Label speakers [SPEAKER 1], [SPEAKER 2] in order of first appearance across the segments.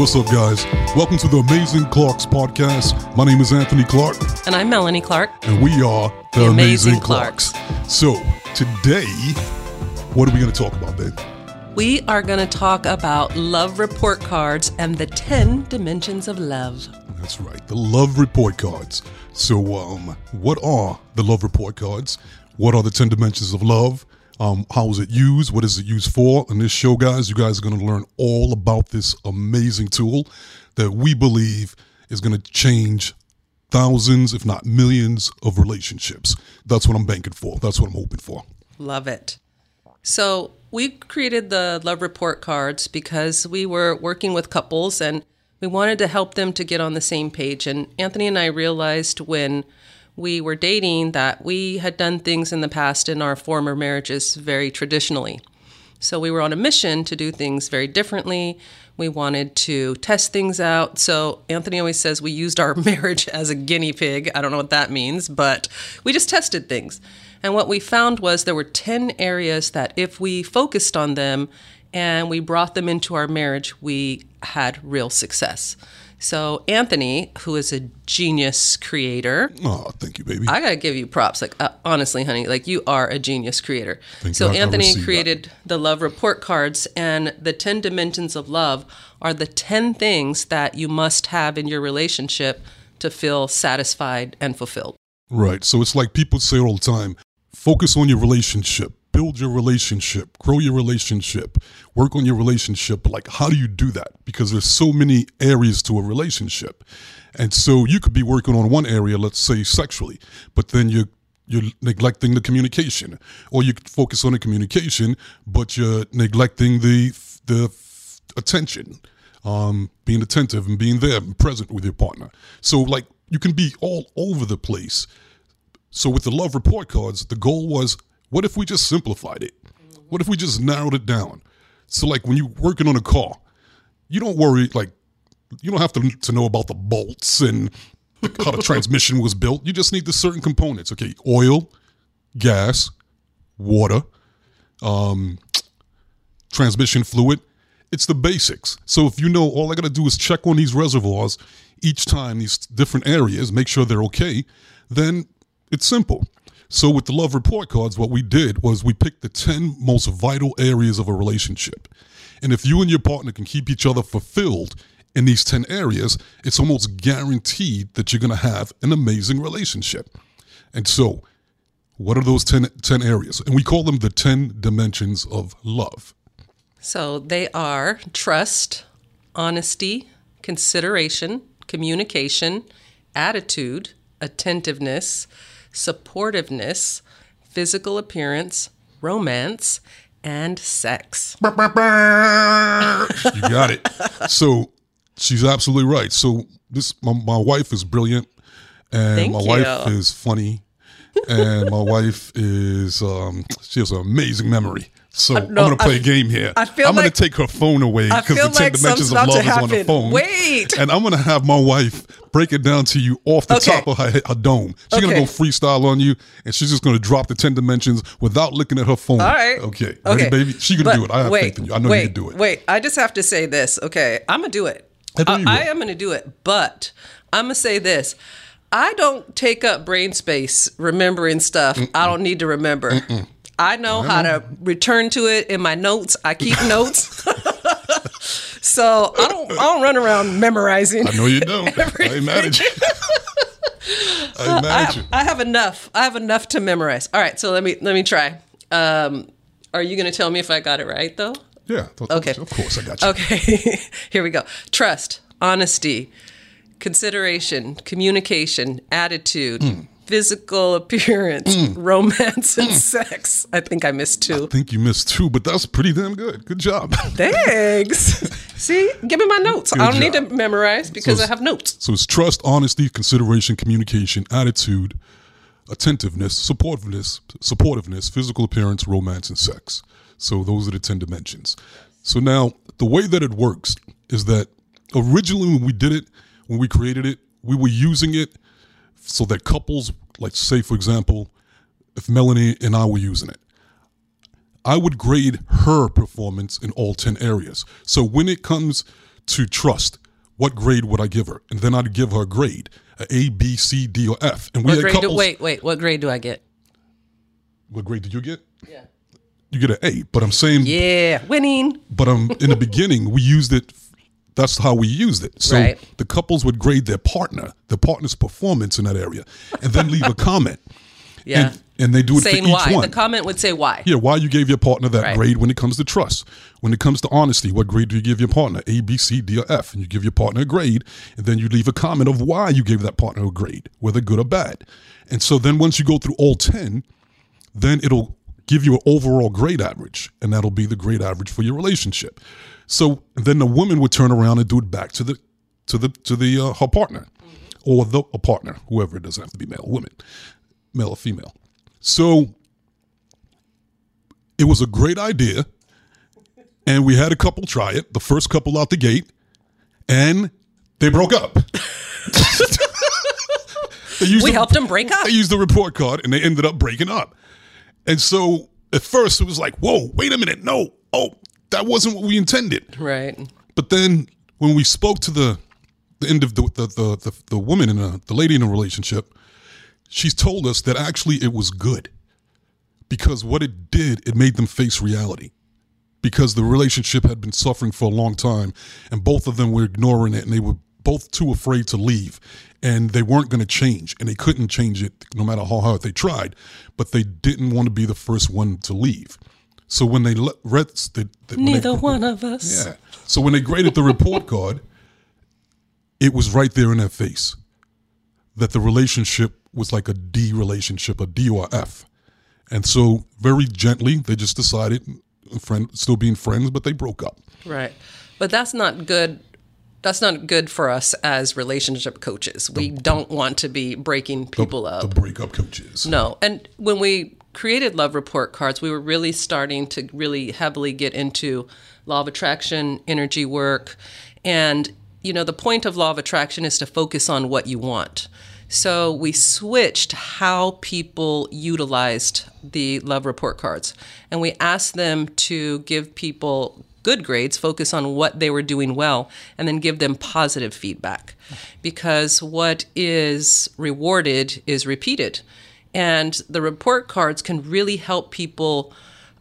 [SPEAKER 1] What's up, guys? Welcome to the Amazing Clarks podcast. My name is Anthony Clark,
[SPEAKER 2] And I'm Melanie Clark.
[SPEAKER 1] and we are the,
[SPEAKER 2] The
[SPEAKER 1] Amazing,
[SPEAKER 2] Amazing
[SPEAKER 1] Clarks. So, today, what are we going to talk about, babe?
[SPEAKER 2] We are going to talk about love report cards and the 10 dimensions of love.
[SPEAKER 1] That's right, the love report cards. So, um, what are the love report cards? What are the 10 dimensions of love? Um, how is it used? What is it used for? In this show, guys, you guys are going to learn all about this amazing tool that we believe is going to change thousands, if not millions, of relationships. That's what I'm banking for. That's what I'm hoping for.
[SPEAKER 2] Love it. So, we created the love report cards because we were working with couples and we wanted to help them to get on the same page. And Anthony and I realized when we were dating that we had done things in the past in our former marriages very traditionally. So we were on a mission to do things very differently. We wanted to test things out. So Anthony always says we used our marriage as a guinea pig. I don't know what that means, but we just tested things. And what we found was there were 10 areas that if we focused on them and we brought them into our marriage, we had real success. So Anthony, who is a genius creator,
[SPEAKER 1] Oh, thank you, baby.
[SPEAKER 2] I gotta give you props. Like uh, honestly, honey, like you are a genius creator.
[SPEAKER 1] Thank
[SPEAKER 2] so
[SPEAKER 1] God
[SPEAKER 2] Anthony
[SPEAKER 1] received that.
[SPEAKER 2] created the love report cards, and the ten dimensions of love are the ten things that you must have in your relationship to feel satisfied and fulfilled.
[SPEAKER 1] Right. So it's like people say all the time focus on your relationship, build your relationship, grow your relationship, work on your relationship. Like, how do you do that? Because there's so many areas to a relationship. And so you could be working on one area, let's say sexually, but then you're you're neglecting the communication, or you could focus on the communication, but you're neglecting the the attention, um, being attentive and being there and present with your partner. So like you can be all over the place. So with the love report cards, the goal was, what if we just simplified it? What if we just narrowed it down? So like when you're working on a car, you don't worry like you don't have to to know about the bolts and how the transmission was built. You just need the certain components. Okay, oil, gas, water, um, transmission fluid. It's the basics. So if you know all I got to do is check on these reservoirs each time, these different areas, make sure they're okay, then it's simple. So with the love report cards, what we did was we picked the 10 most vital areas of a relationship. And if you and your partner can keep each other fulfilled in these 10 areas, it's almost guaranteed that you're going to have an amazing relationship. And so, what are those 10, 10 areas? And we call them the 10 dimensions of love.
[SPEAKER 2] So they are trust, honesty, consideration, communication, attitude, attentiveness, supportiveness, physical appearance, romance, and sex.
[SPEAKER 1] You got it. so she's absolutely right. So this my, my wife is brilliant and
[SPEAKER 2] Thank
[SPEAKER 1] my wife is funny and my wife is um she has an amazing memory. So I'm gonna play
[SPEAKER 2] I-
[SPEAKER 1] a game here.
[SPEAKER 2] I feel
[SPEAKER 1] I'm gonna take her phone away
[SPEAKER 2] I
[SPEAKER 1] because the ten
[SPEAKER 2] like
[SPEAKER 1] dimensions of love is on
[SPEAKER 2] to
[SPEAKER 1] the phone.
[SPEAKER 2] Wait.
[SPEAKER 1] And I'm gonna have my wife break it down to you off the
[SPEAKER 2] Okay.
[SPEAKER 1] top of her, her dome. She's gonna go freestyle on you and she's just gonna drop the ten dimensions without looking at her phone.
[SPEAKER 2] All right.
[SPEAKER 1] Okay. Ready, baby? She can
[SPEAKER 2] But
[SPEAKER 1] do it. I have
[SPEAKER 2] wait,
[SPEAKER 1] faith in you. I know
[SPEAKER 2] wait,
[SPEAKER 1] you can do it.
[SPEAKER 2] Wait, I just have to say this. Okay, I'm gonna do it.
[SPEAKER 1] I
[SPEAKER 2] I, I am gonna do it, but I'm gonna say this. I don't take up brain space remembering stuff I don't need to remember. I know how to return to it in my notes. I keep notes. so I don't I don't run around memorizing.
[SPEAKER 1] I know you don't. I ain't mad at you. I ain't mad
[SPEAKER 2] I
[SPEAKER 1] at you.
[SPEAKER 2] have, I have enough. I have enough to memorize. All right, so let me let me try. Um, are you going to tell me if I got it right though?
[SPEAKER 1] Yeah.
[SPEAKER 2] Okay.
[SPEAKER 1] Of course, I got you.
[SPEAKER 2] Okay, here we go. Trust, honesty, consideration, communication, attitude,
[SPEAKER 1] Hmm.
[SPEAKER 2] Physical appearance, mm. romance, and mm. sex. I think I missed two.
[SPEAKER 1] I think you missed two, but that's pretty damn good. Good job.
[SPEAKER 2] Thanks. See, give me my notes. I don't need to memorize because
[SPEAKER 1] So
[SPEAKER 2] I have notes.
[SPEAKER 1] So it's trust, honesty, consideration, communication, attitude, attentiveness, supportiveness, supportiveness, physical appearance, romance, and sex. So those are the ten dimensions. So now the way that it works is that originally when we did it, when we created it, we were using it so that couples, like say for example, if Melanie and I were using it, I would grade her performance in all 10 areas. So when it comes to trust, what grade would I give her? And then I'd give her a grade, a A, B, C, D, or F. And we
[SPEAKER 2] What
[SPEAKER 1] had
[SPEAKER 2] grade do,
[SPEAKER 1] couples.
[SPEAKER 2] wait, wait. What grade do I get?
[SPEAKER 1] What grade did you get?
[SPEAKER 2] Yeah.
[SPEAKER 1] You get an A. But I'm saying,
[SPEAKER 2] Yeah, winning.
[SPEAKER 1] but I'm in the beginning, we used it. That's how we used it. So
[SPEAKER 2] Right.
[SPEAKER 1] the couples would grade their partner, the partner's performance in that area, and then leave a comment.
[SPEAKER 2] Yeah.
[SPEAKER 1] And, and they do it
[SPEAKER 2] Saying
[SPEAKER 1] for each
[SPEAKER 2] why.
[SPEAKER 1] one.
[SPEAKER 2] The comment would say why.
[SPEAKER 1] Yeah, why you gave your partner that
[SPEAKER 2] Right.
[SPEAKER 1] grade when it comes to trust. When it comes to honesty, what grade do you give your partner? A, B, C, D, or F. And you give your partner a grade, and then you leave a comment of why you gave that partner a grade, whether good or bad. And so then once you go through all 10, then it'll give you an overall grade average, and that'll be the grade average for your relationship. So then the woman would turn around and do it back to the to the to the uh, her partner or the a partner, whoever it doesn't have to be male, or woman, male or female. So it was a great idea, and we had a couple try it. The first couple out the gate, and they broke up.
[SPEAKER 2] We
[SPEAKER 1] the-
[SPEAKER 2] helped them break up.
[SPEAKER 1] they used the report card and they ended up breaking up. And so at first it was like, whoa, wait a minute. No. Oh, that wasn't what we intended.
[SPEAKER 2] Right.
[SPEAKER 1] But then when we spoke to the the end of the the the, the, the woman in a, uh, the lady in a relationship, she's told us that actually it was good. Because what it did, it made them face reality. Because the relationship had been suffering for a long time and both of them were ignoring it and they were both too afraid to leave and they weren't going to change and they couldn't change it no matter how hard they tried but they didn't want to be the first one to leave so when they let read the, the, when they-
[SPEAKER 2] Neither one of us.
[SPEAKER 1] yeah. So when they graded the report card, it was right there in their face that the relationship was like a D relationship, a D or a F. And so very gently, they just decided, mm, friend, still being friends, but they broke up.
[SPEAKER 2] Right. But that's not good. That's not good for us as relationship coaches. We don't want to be breaking people up.
[SPEAKER 1] The breakup coaches.
[SPEAKER 2] No. And when we created love report cards, we were really starting to really heavily get into law of attraction, energy work. And, you know, the point of law of attraction is to focus on what you want. So we switched how people utilized the love report cards. And we asked them to give people good grades, focus on what they were doing well, and then give them positive feedback. Because what is rewarded is repeated. And the report cards can really help people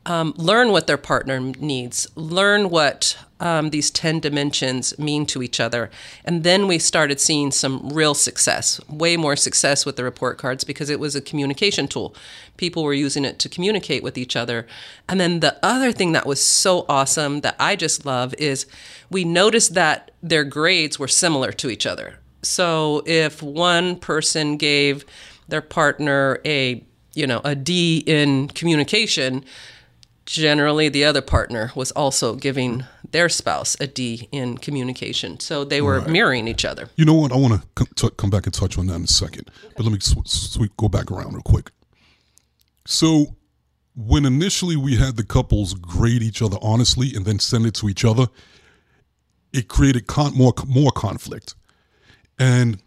[SPEAKER 2] um, learn what their partner needs, learn what um, these 10 dimensions mean to each other. And then we started seeing some real success, way more success with the report cards because it was a communication tool. People were using it to communicate with each other. And then the other thing that was so awesome that I just love is we noticed that their grades were similar to each other. So if one person gave their partner a you know a D in communication, generally the other partner was also giving their spouse a D in communication. So they were mirroring each other.
[SPEAKER 1] You know what? I want to c- come back and touch on that in a second. But let me sw- sw- go back around real quick. So, when initially we had the couples grade each other honestly and then send it to each other, it created con- more more conflict. And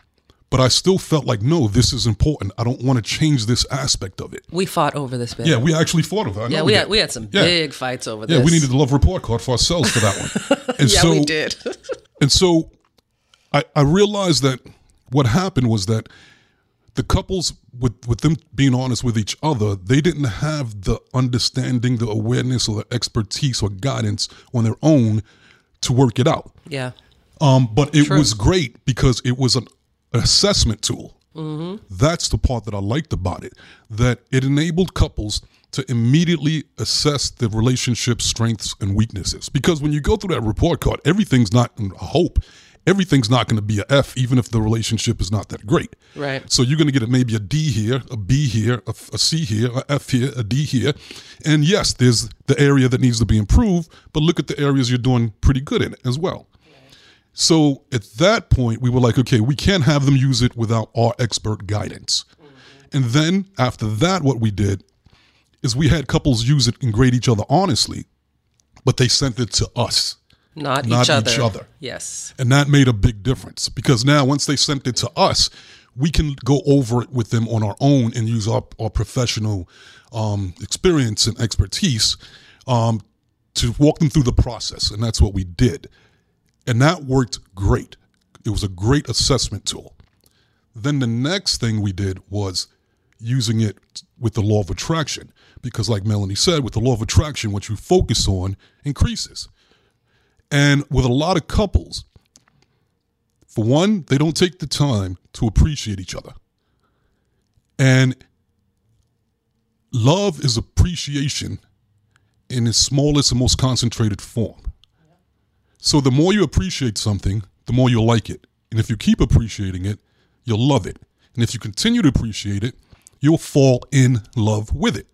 [SPEAKER 1] but I still felt like no, this is important. I don't want to change this aspect of it.
[SPEAKER 2] We fought over this bit.
[SPEAKER 1] Yeah, we actually fought over. it.
[SPEAKER 2] Yeah, we
[SPEAKER 1] did.
[SPEAKER 2] had we had some
[SPEAKER 1] Yeah.
[SPEAKER 2] big fights over this.
[SPEAKER 1] Yeah, we needed the love report card for ourselves for that one. And
[SPEAKER 2] Yeah,
[SPEAKER 1] so,
[SPEAKER 2] we did.
[SPEAKER 1] and so I, I realized that what happened was that the couples, with, with them being honest with each other, they didn't have the understanding, the awareness, or the expertise or guidance on their own to work it out.
[SPEAKER 2] yeah.
[SPEAKER 1] Um, but it was great because it was an assessment tool. That's the part that I liked about it. That it enabled couples to immediately assess the relationship strengths and weaknesses. Because when you go through that report card, everything's not a hope. Everything's not going to be a F, even if the relationship is not that great.
[SPEAKER 2] Right.
[SPEAKER 1] So you're going to get a, maybe a D here, a B here, a, a C here, a F here, a D here. And yes, there's the area that needs to be improved, but look at the areas you're doing pretty good in as well. So at that point, we were like, okay, we can't have them use it without our expert guidance. And then after that, what we did is we had couples use it and grade each other honestly, but they sent it to us.
[SPEAKER 2] Not,
[SPEAKER 1] Not
[SPEAKER 2] each other.
[SPEAKER 1] each other.
[SPEAKER 2] Yes.
[SPEAKER 1] And that made a big difference because now once they sent it to us, we can go over it with them on our own and use our, our professional um, experience and expertise um, to walk them through the process. And that's what we did. And that worked great. It was a great assessment tool. Then the next thing we did was using it with the law of attraction. Because, like Melanie said, with the law of attraction, what you focus on increases. And with a lot of couples, for one, they don't take the time to appreciate each other. And love is appreciation in its smallest and most concentrated form. So the more you appreciate something, the more you'll like it. And if you keep appreciating it, you'll love it. And if you continue to appreciate it, you'll fall in love with it.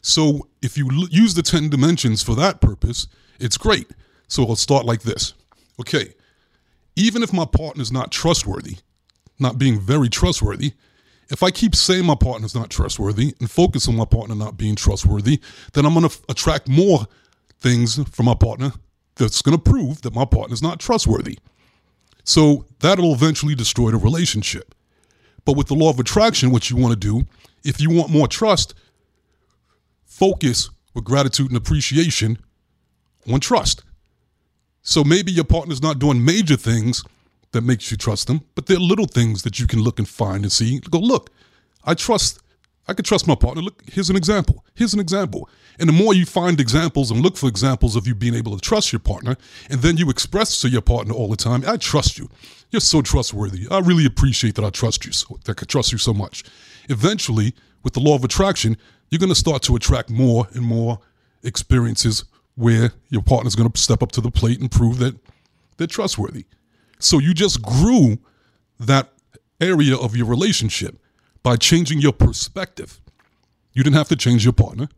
[SPEAKER 1] So if you l- use the 10 dimensions for that purpose, it's great. So I'll start like this. Okay, even if my partner's not trustworthy, not being very trustworthy, if I keep saying my partner's not trustworthy and focus on my partner not being trustworthy, then I'm going to f- attract more things from my partner that's going to prove that my partner's not trustworthy. So that'll eventually destroy the relationship. But with the law of attraction, what you want to do, if you want more trust, focus with gratitude and appreciation on trust. So maybe your partner's not doing major things that makes you trust them, but there are little things that you can look and find and see. Go, look, I trust, I can trust my partner. Look, here's an example. Here's an example. And the more you find examples and look for examples of you being able to trust your partner, and then you express to your partner all the time, I trust you. You're so trustworthy. I really appreciate that I trust you, so, that I trust you so much. Eventually, with the law of attraction, you're going to start to attract more and more experiences where your partner's going to step up to the plate and prove that they're trustworthy. So you just grew that area of your relationship by changing your perspective. You didn't have to change your partner,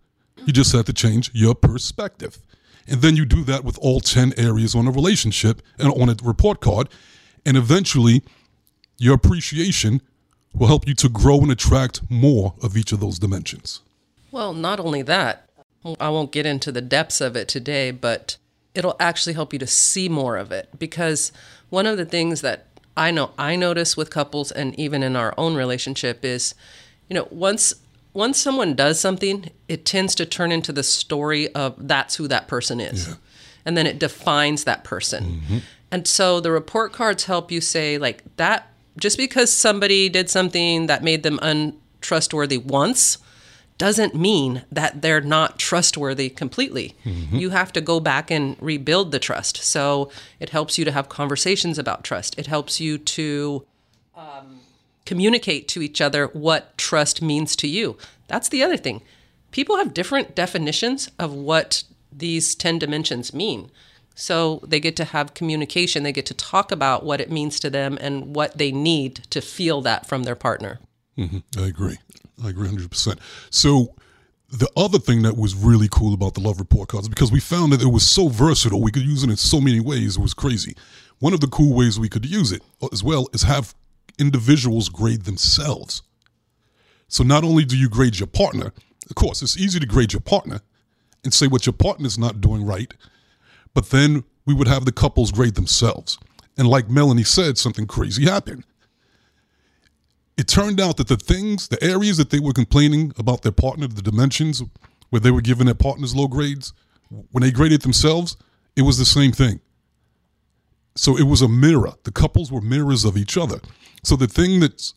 [SPEAKER 1] you just had to change your perspective. And then you do that with all 10 areas on a relationship and on a report card. And eventually, your appreciation will help you to grow and attract more of each of those dimensions.
[SPEAKER 2] Well, not only that, I won't get into the depths of it today, but it'll actually help you to see more of it. Because one of the things that I know I notice with couples and even in our own relationship is, you know, once once someone does something, it tends to turn into the story of that's who that person is.
[SPEAKER 1] Yeah.
[SPEAKER 2] And then it defines that person. Mm-hmm. And so the report cards help you say, like, that just because somebody did something that made them untrustworthy once doesn't mean that they're not trustworthy completely. You have to go back and rebuild the trust. So it helps you to have conversations about trust. It helps you to um, communicate to each other what trust means to you. That's the other thing. People have different definitions of what these 10 dimensions mean. So they get to have communication, they get to talk about what it means to them and what they need to feel that from their partner. Mm-hmm.
[SPEAKER 1] I agree. I agree 100%. So, the other thing that was really cool about the love report cards, because we found that it was so versatile, we could use it in so many ways, it was crazy. One of the cool ways we could use it uh, as well is have individuals grade themselves. So, not only do you grade your partner, of course, it's easy to grade your partner and say what your partner's not doing right, but then we would have the couples grade themselves. And like Melanie said, something crazy happened it turned out that the things, the areas that they were complaining about their partner, the dimensions where they were giving their partners low grades, when they graded themselves, it was the same thing. So it was a mirror. The couples were mirrors of each other. So the thing that's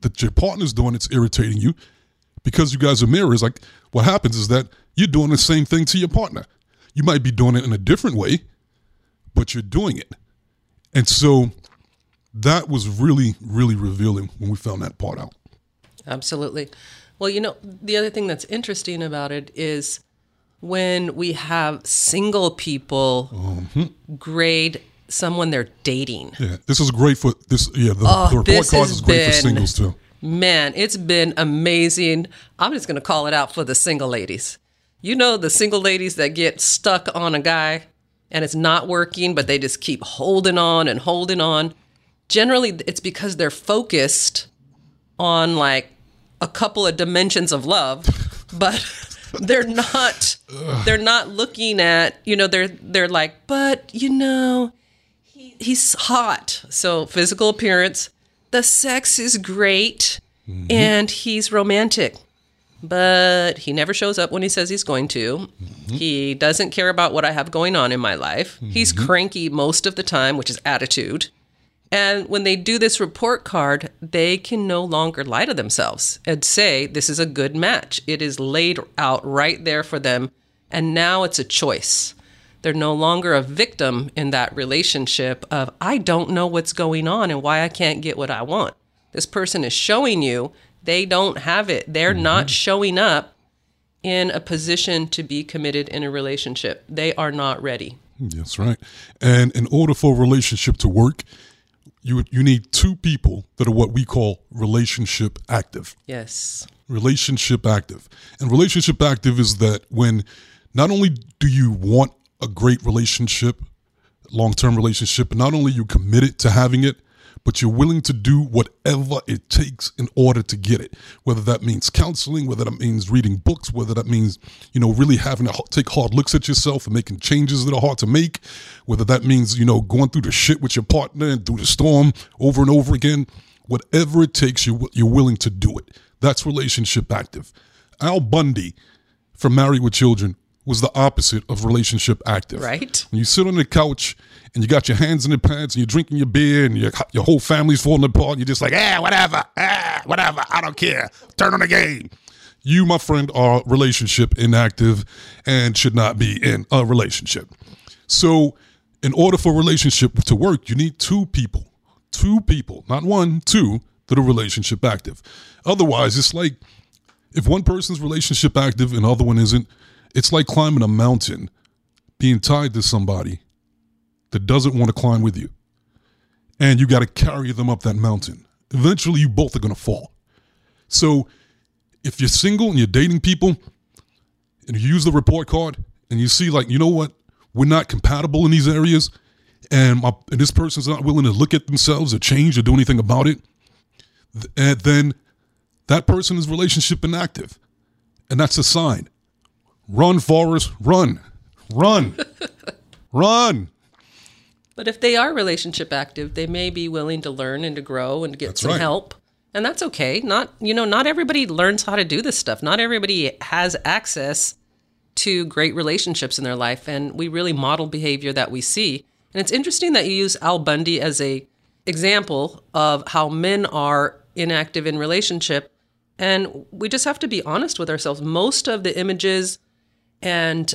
[SPEAKER 1] that your partner's doing it's irritating you, because you guys are mirrors, like what happens is that you're doing the same thing to your partner. You might be doing it in a different way, but you're doing it. And so that was really, really revealing when we found that part out.
[SPEAKER 2] Absolutely. Well, you know, the other thing that's interesting about it is when we have single people mm-hmm. grade someone they're dating.
[SPEAKER 1] Yeah, this is great for this. Yeah, the,
[SPEAKER 2] Oh,
[SPEAKER 1] the report
[SPEAKER 2] has
[SPEAKER 1] is great for singles too.
[SPEAKER 2] Man, it's been amazing. I'm just going to call it out for the single ladies. You know, the single ladies that get stuck on a guy and it's not working, but they just keep holding on and holding on. Generally, it's because they're focused on like a couple of dimensions of love, but they're not they're not looking at, you know, they're they're like, but you know, he, he's hot. So physical appearance, the sex is great mm-hmm. and he's romantic. But he never shows up when he says he's going to. Mm-hmm. He doesn't care about what I have going on in my life. He's mm-hmm. cranky most of the time, which is attitude. And when they do this report card, they can no longer lie to themselves and say, This is a good match. It is laid out right there for them. And now it's a choice. They're no longer a victim in that relationship of, I don't know what's going on and why I can't get what I want. This person is showing you they don't have it. They're mm-hmm. not showing up in a position to be committed in a relationship. They are not ready.
[SPEAKER 1] That's right. And in order for a relationship to work, you you need two people that are what we call relationship active.
[SPEAKER 2] Yes.
[SPEAKER 1] Relationship active. And relationship active is that when not only do you want a great relationship, long-term relationship, not only you committed to having it, but you're willing to do whatever it takes in order to get it. Whether that means counseling, whether that means reading books, whether that means, you know, really having to take hard looks at yourself and making changes that are hard to make, whether that means, you know, going through the shit with your partner and through the storm over and over again, whatever it takes, you, you're willing to do it. That's relationship active. Al Bundy from Married with Children was the opposite of relationship active.
[SPEAKER 2] Right.
[SPEAKER 1] When you sit on the couch and you got your hands in the pants and you're drinking your beer and your, your whole family's falling apart, and you're just like, ah, whatever, ah, whatever, I don't care. Turn on the game. You, my friend, are relationship inactive and should not be in a relationship. So, in order for a relationship to work, you need two people, two people, not one, two, that are relationship active. Otherwise, it's like if one person's relationship active and the other one isn't, it's like climbing a mountain, being tied to somebody that doesn't want to climb with you. And you got to carry them up that mountain. Eventually, you both are going to fall. So, if you're single and you're dating people and you use the report card and you see, like, you know what, we're not compatible in these areas, and, my, and this person's not willing to look at themselves or change or do anything about it, and then that person is relationship inactive. And that's a sign. Run, Forrest, run, run, run.
[SPEAKER 2] But if they are relationship active, they may be willing to learn and to grow and to get
[SPEAKER 1] That's
[SPEAKER 2] some
[SPEAKER 1] right.
[SPEAKER 2] help. And that's okay. Not, you know, not everybody learns how to do this stuff. Not everybody has access to great relationships in their life. And we really model behavior that we see. And it's interesting that you use Al Bundy as a example of how men are inactive in relationship. And we just have to be honest with ourselves. Most of the images and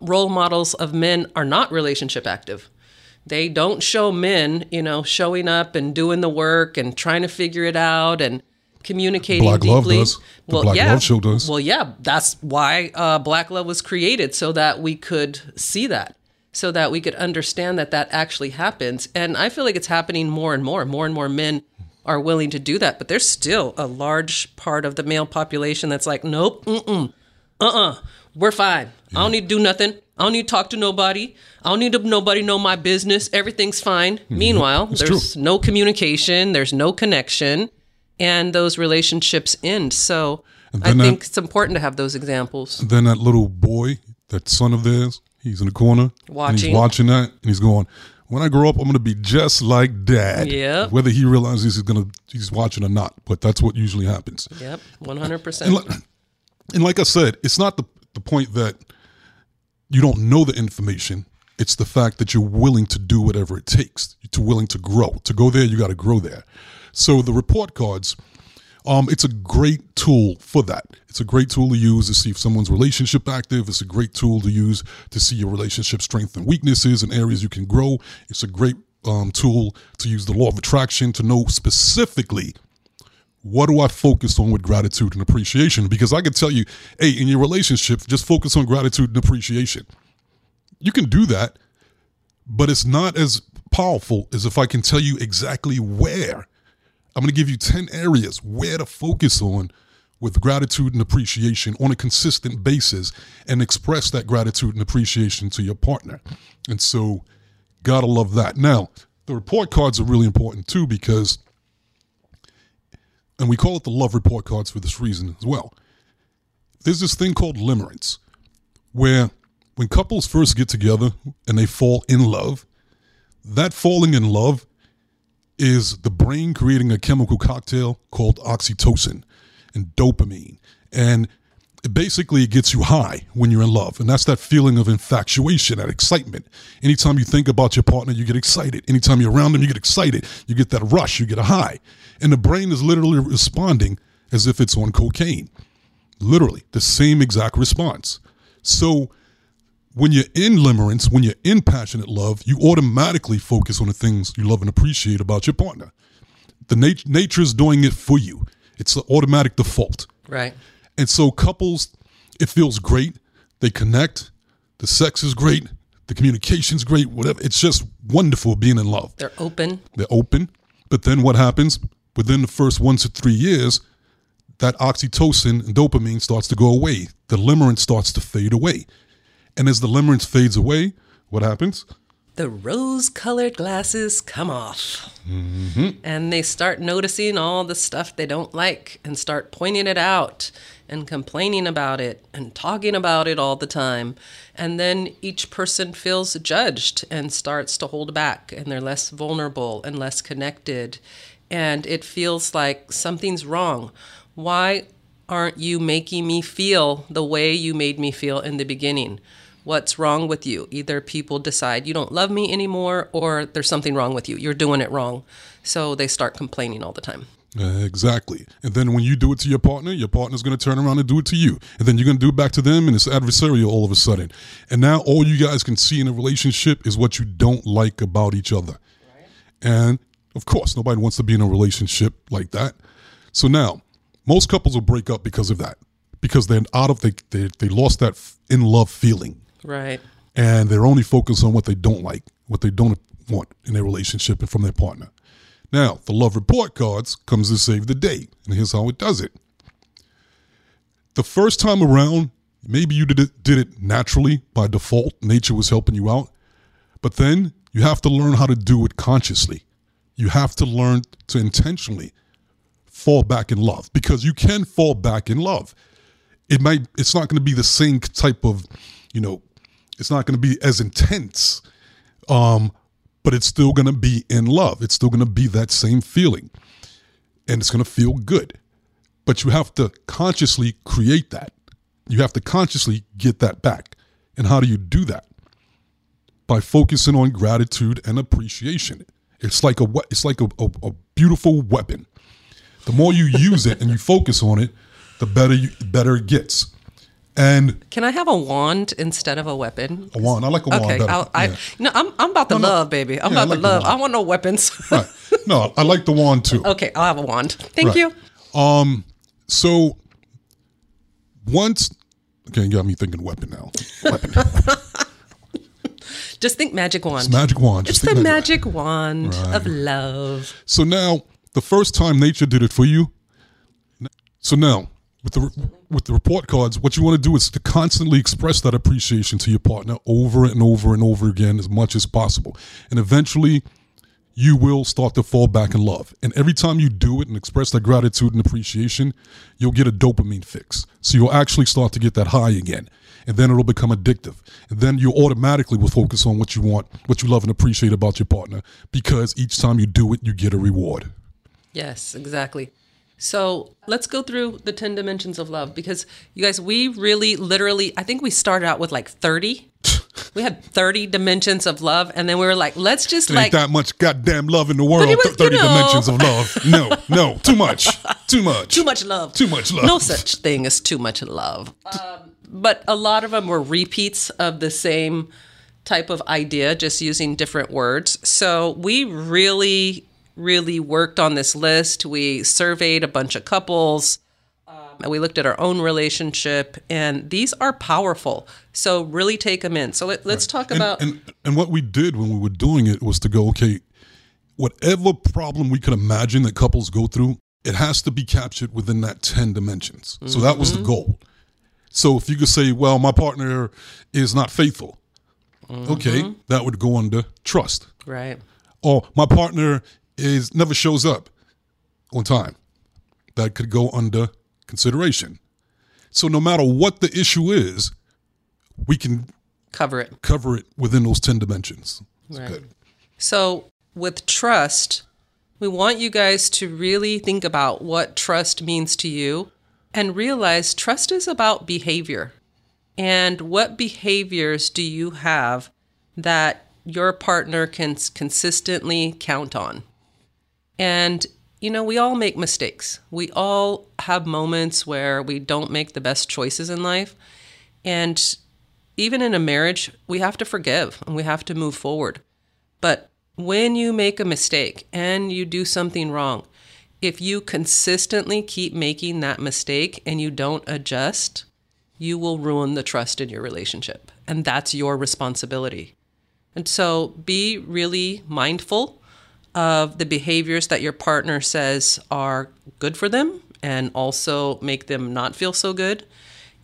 [SPEAKER 2] role models of men are not relationship active. They don't show men, you know, showing up and doing the work and trying to figure it out and communicating
[SPEAKER 1] Black Love
[SPEAKER 2] deeply.
[SPEAKER 1] does. The Black Love show does.
[SPEAKER 2] Well, yeah, that's why uh, Black Love was created so that we could see that, so that we could understand that that actually happens. And I feel like it's happening more and more. More and more men are willing to do that, but there's still a large part of the male population that's like, nope, mm-mm, uh-uh, we're fine. I don't need to do nothing. I don't need to talk to nobody. I don't need to nobody know my business. Everything's fine. Mm-hmm. Meanwhile, there's
[SPEAKER 1] true.
[SPEAKER 2] no communication, there's no connection, and those relationships end. So I
[SPEAKER 1] that-
[SPEAKER 2] think it's important to have those examples.
[SPEAKER 1] Then that little boy, that son of theirs, he's in the corner. And
[SPEAKER 2] Watching.
[SPEAKER 1] he's watching that and he's going, when I grow up, I'm going to be just like dad.
[SPEAKER 2] Yeah.
[SPEAKER 1] Whether he realizes he's going to, he's watching or not, but that's what usually happens.
[SPEAKER 2] Yep, 100%.
[SPEAKER 1] And like, and like I said, it's not the, the point that you don't know the information. It's the fact that you're willing to do whatever it takes, to willing to grow. To go there, you got to grow there. So the report cards, um, it's a great tool for that. It's a great tool to use to see if someone's relationship active. It's a great tool to use to see your relationship strength and weaknesses and areas you can grow. It's a great um, tool to use the law of attraction to know specifically what do I focus on with gratitude and appreciation? Because I can tell you, hey, in your relationship, just focus on gratitude and appreciation. You can do that, but it's not as powerful as if I can tell you exactly where. I'm going to give you 10 areas where to focus on with gratitude and appreciation on a consistent basis and express that gratitude and appreciation to your partner. And so, gotta love that. Now, the report cards are really important too because and we call it the love report cards for this reason as well. There's this thing called limerence, where when couples first get together and they fall in love, that falling in love is the brain creating a chemical cocktail called oxytocin and dopamine. And it basically gets you high when you're in love. And that's that feeling of infatuation, that excitement. Anytime you think about your partner, you get excited. Anytime you're around them, you get excited. You get that rush, you get a high. And the brain is literally responding as if it's on cocaine. Literally, the same exact response. So when you're in limerence, when you're in passionate love, you automatically focus on the things you love and appreciate about your partner. The nat- is doing it for you. It's the automatic default.
[SPEAKER 2] Right.
[SPEAKER 1] And so couples, it feels great. They connect. The sex is great. The communication's great. Whatever. It's just wonderful being in love.
[SPEAKER 2] They're open.
[SPEAKER 1] They're open. But then what happens? Within the first one to three years, that oxytocin and dopamine starts to go away. The limerence starts to fade away. And as the limerence fades away, what happens?
[SPEAKER 2] the rose colored glasses come off. Mm-hmm. And they start noticing all the stuff they don't like and start pointing it out and complaining about it and talking about it all the time. And then each person feels judged and starts to hold back and they're less vulnerable and less connected. And it feels like something's wrong. Why aren't you making me feel the way you made me feel in the beginning? what's wrong with you. Either people decide you don't love me anymore or there's something wrong with you. You're doing it wrong. So they start complaining all the time.
[SPEAKER 1] Uh, exactly. And then when you do it to your partner, your partner's going to turn around and do it to you. And then you're going to do it back to them, and it's adversarial all of a sudden. And now all you guys can see in a relationship is what you don't like about each other. Right. And of course, nobody wants to be in a relationship like that. So now, most couples will break up because of that, because they're out of, they, they, they lost that in love feeling.
[SPEAKER 2] Right.
[SPEAKER 1] And they're only focused on what they don't like, what they don't want in their relationship and from their partner. Now, the love report cards comes to save the day, and here's how it does it. The first time around, maybe you did it, did it naturally by default, nature was helping you out, but then you have to learn how to do it consciously. You have to learn to intentionally fall back in love because you can fall back in love. It might it's not going to be the same type of, you know, it's not going to be as intense, um, but it's still going to be in love. It's still going to be that same feeling, and it's going to feel good. But you have to consciously create that. You have to consciously get that back. And how do you do that? By focusing on gratitude and appreciation. It's like a it's like a, a, a beautiful weapon. The more you use it and you focus on it, the better you, better it gets. And
[SPEAKER 2] can I have a wand instead of a weapon?
[SPEAKER 1] A wand. I like a wand okay, better. I'll,
[SPEAKER 2] I, yeah. no, I'm, I'm about the no, love, baby. I'm yeah, about like the love. The I want no weapons.
[SPEAKER 1] right. No, I like the wand too.
[SPEAKER 2] Okay, I'll have a wand. Thank right.
[SPEAKER 1] you. Um. So once, okay, you got me thinking weapon now. Weapon.
[SPEAKER 2] Just think magic wand.
[SPEAKER 1] It's magic wand.
[SPEAKER 2] Just it's the magic wand right. of love.
[SPEAKER 1] So now, the first time nature did it for you. So now, with the with the report cards, what you want to do is to constantly express that appreciation to your partner over and over and over again as much as possible. And eventually you will start to fall back in love. And every time you do it and express that gratitude and appreciation, you'll get a dopamine fix. So you'll actually start to get that high again. And then it'll become addictive. And then you automatically will focus on what you want, what you love and appreciate about your partner because each time you do it, you get a reward.
[SPEAKER 2] Yes, exactly. So let's go through the 10 dimensions of love because you guys, we really literally, I think we started out with like 30. we had 30 dimensions of love, and then we were like, let's just
[SPEAKER 1] there
[SPEAKER 2] like.
[SPEAKER 1] that much goddamn love in the world. Was, 30 you know, dimensions of love. No, no, too much. Too much.
[SPEAKER 2] Too much love.
[SPEAKER 1] Too much love.
[SPEAKER 2] No such thing as too much love. Um, but a lot of them were repeats of the same type of idea, just using different words. So we really really worked on this list. We surveyed a bunch of couples. Um, we looked at our own relationship, and these are powerful. So really take them in. So let, us right. talk
[SPEAKER 1] and,
[SPEAKER 2] about.
[SPEAKER 1] And, and what we did when we were doing it was to go, okay, whatever problem we could imagine that couples go through, it has to be captured within that 10 dimensions. So mm-hmm. that was the mm-hmm. goal. So if you could say, well, my partner is not faithful, mm-hmm. okay, that would go under trust.
[SPEAKER 2] Right.
[SPEAKER 1] Or my partner is never shows up on time. That could go under consideration. So no matter what the issue is, we can
[SPEAKER 2] cover it.
[SPEAKER 1] Cover it within those 10 dimensions.
[SPEAKER 2] right. Good. So with trust, we want you guys to really think about what trust means to you. And realize trust is about behavior. And what behaviors do you have that your partner can consistently count on? And, you know, we all make mistakes. We all have moments where we don't make the best choices in life. And even in a marriage, we have to forgive and we have to move forward. But when you make a mistake and you do something wrong, if you consistently keep making that mistake and you don't adjust, you will ruin the trust in your relationship. And that's your responsibility. And so be really mindful of the behaviors that your partner says are good for them and also make them not feel so good.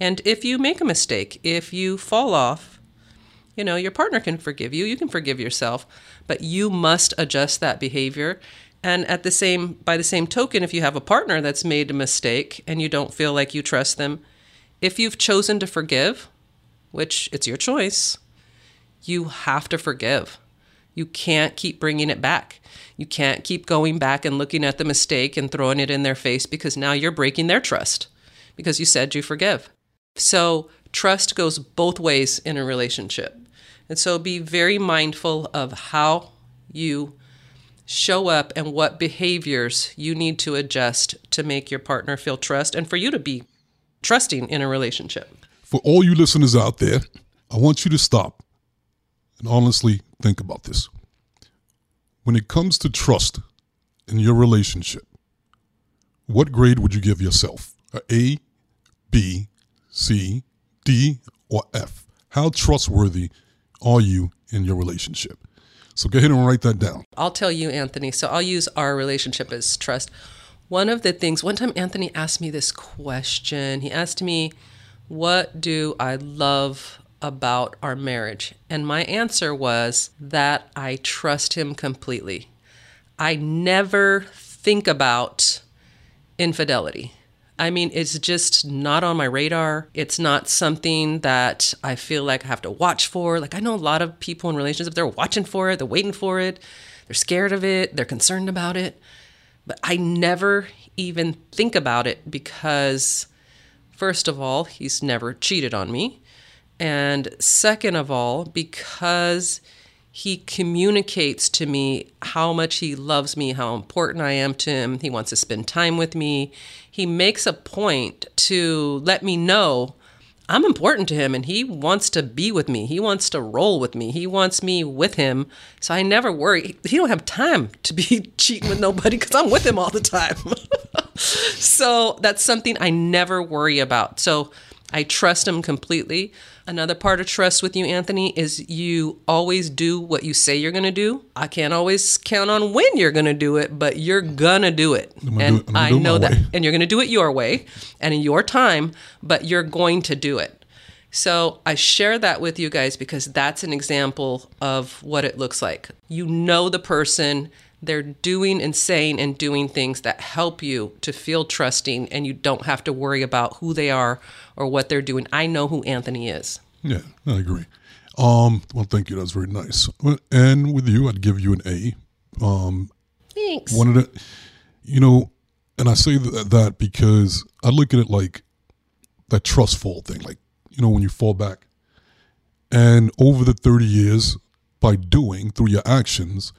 [SPEAKER 2] And if you make a mistake, if you fall off, you know, your partner can forgive you, you can forgive yourself, but you must adjust that behavior. And at the same by the same token, if you have a partner that's made a mistake and you don't feel like you trust them, if you've chosen to forgive, which it's your choice, you have to forgive. You can't keep bringing it back. You can't keep going back and looking at the mistake and throwing it in their face because now you're breaking their trust because you said you forgive. So, trust goes both ways in a relationship. And so, be very mindful of how you show up and what behaviors you need to adjust to make your partner feel trust and for you to be trusting in a relationship.
[SPEAKER 1] For all you listeners out there, I want you to stop and honestly think about this. When it comes to trust in your relationship, what grade would you give yourself? A, B, C, D, or F? How trustworthy are you in your relationship? So go ahead and write that down.
[SPEAKER 2] I'll tell you, Anthony. So I'll use our relationship as trust. One of the things, one time Anthony asked me this question. He asked me, What do I love about our marriage? And my answer was that I trust him completely. I never think about infidelity. I mean, it's just not on my radar. It's not something that I feel like I have to watch for. Like, I know a lot of people in relationships, they're watching for it, they're waiting for it, they're scared of it, they're concerned about it. But I never even think about it because, first of all, he's never cheated on me. And second of all, because he communicates to me how much he loves me, how important I am to him. He wants to spend time with me. He makes a point to let me know I'm important to him and he wants to be with me. He wants to roll with me. He wants me with him. So I never worry. He don't have time to be cheating with nobody cuz I'm with him all the time. so that's something I never worry about. So I trust him completely. Another part of trust with you, Anthony, is you always do what you say you're going to do. I can't always count on when you're going to do it, but you're going to do it. And
[SPEAKER 1] do it,
[SPEAKER 2] I know that. Way. And you're going to do it your way and in your time, but you're going to do it. So I share that with you guys because that's an example of what it looks like. You know the person, they're doing and saying and doing things that help you to feel trusting and you don't have to worry about who they are or what they're doing. I know who Anthony is.
[SPEAKER 1] Yeah, I agree. Um, well, thank you. That's very nice. And with you, I'd give you an A. Um,
[SPEAKER 2] Thanks.
[SPEAKER 1] One of the, you know, and I say that, that because I look at it like that trust fall thing. Like, you know, when you fall back. And over the 30 years, by doing through your actions,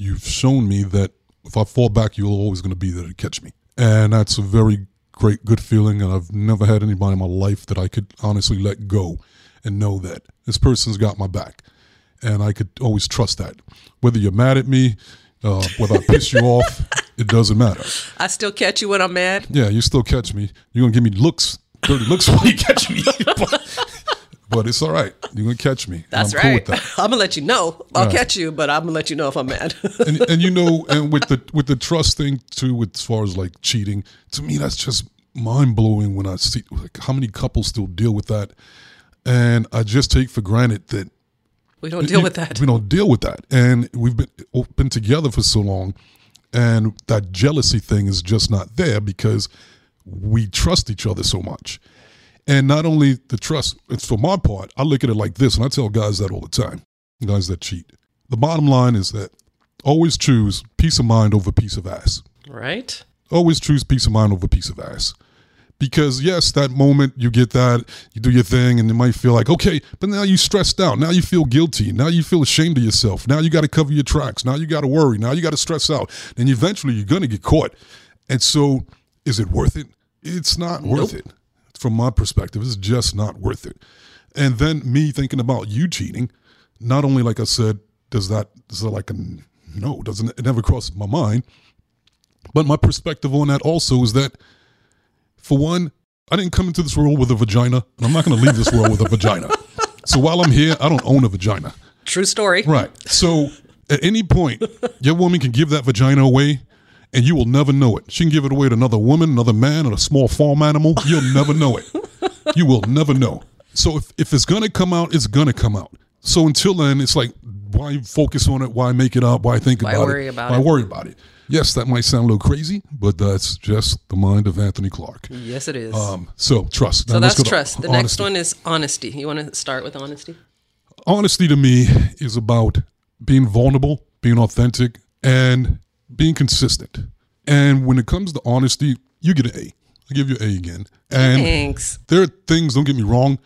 [SPEAKER 1] you've shown me that if I fall back, you're always going to be there to catch me. And that's a very great, good feeling. And I've never had anybody in my life that I could honestly let go and know that this person's got my back. And I could always trust that. Whether you're mad at me, uh, whether I piss you off, it doesn't matter.
[SPEAKER 2] I still catch you when I'm mad.
[SPEAKER 1] Yeah, you still catch me. You're gonna give me looks, dirty looks when you catch me. but it's all right. You're gonna catch me.
[SPEAKER 2] That's I'm right. Cool that. I'm gonna let you know. I'll right. catch you, but I'm gonna let you know if I'm mad.
[SPEAKER 1] and, and you know, and with the with the trust thing too, with as far as like cheating, to me that's just mind blowing when I see like how many couples still deal with that, and I just take for granted that
[SPEAKER 2] we don't deal with that.
[SPEAKER 1] We don't deal with that, and we've been oh, been together for so long, and that jealousy thing is just not there because we trust each other so much. And not only the trust, it's for my part, I look at it like this, and I tell guys that all the time, guys that cheat. The bottom line is that always choose peace of mind over piece of ass.
[SPEAKER 2] Right.
[SPEAKER 1] Always choose peace of mind over piece of ass. Because yes, that moment you get that, you do your thing, and it might feel like, okay, but now you stressed out. Now you feel guilty. Now you feel ashamed of yourself. Now you got to cover your tracks. Now you got to worry. Now you got to stress out. And eventually you're going to get caught. And so, is it worth it? It's not worth it. From my perspective, it's just not worth it. And then me thinking about you cheating, not only like I said, does that is that like a no, doesn't it never crosses my mind. But my perspective on that also is that for one, I didn't come into this world with a vagina, and I'm not going to leave this world with a vagina. So while I'm here, I don't own a vagina.
[SPEAKER 2] True story.
[SPEAKER 1] Right. So at any point, your woman can give that vagina away, and you will never know it. She can give it away to another woman, another man, or a small farm animal. You'll never know it. You will never know. So if, if it's going to come out, it's going to come out. So until then, it's like, why focus on it? Why make it up? Why think about it?
[SPEAKER 2] Why worry
[SPEAKER 1] about
[SPEAKER 2] worry
[SPEAKER 1] it?
[SPEAKER 2] about
[SPEAKER 1] why
[SPEAKER 2] it?
[SPEAKER 1] worry about it? Yes, that might sound a little crazy, but that's just the mind of Anthony Clark.
[SPEAKER 2] Yes, it is.
[SPEAKER 1] Um, so trust.
[SPEAKER 2] so
[SPEAKER 1] Now
[SPEAKER 2] that's trust. The
[SPEAKER 1] honesty.
[SPEAKER 2] next one is honesty. You want to start with honesty?
[SPEAKER 1] honesty to me is about being vulnerable, being authentic, and being consistent. And when it comes to honesty, you get an A. I give you an A again. And
[SPEAKER 2] Thanks.
[SPEAKER 1] there are things, don't get me wrong,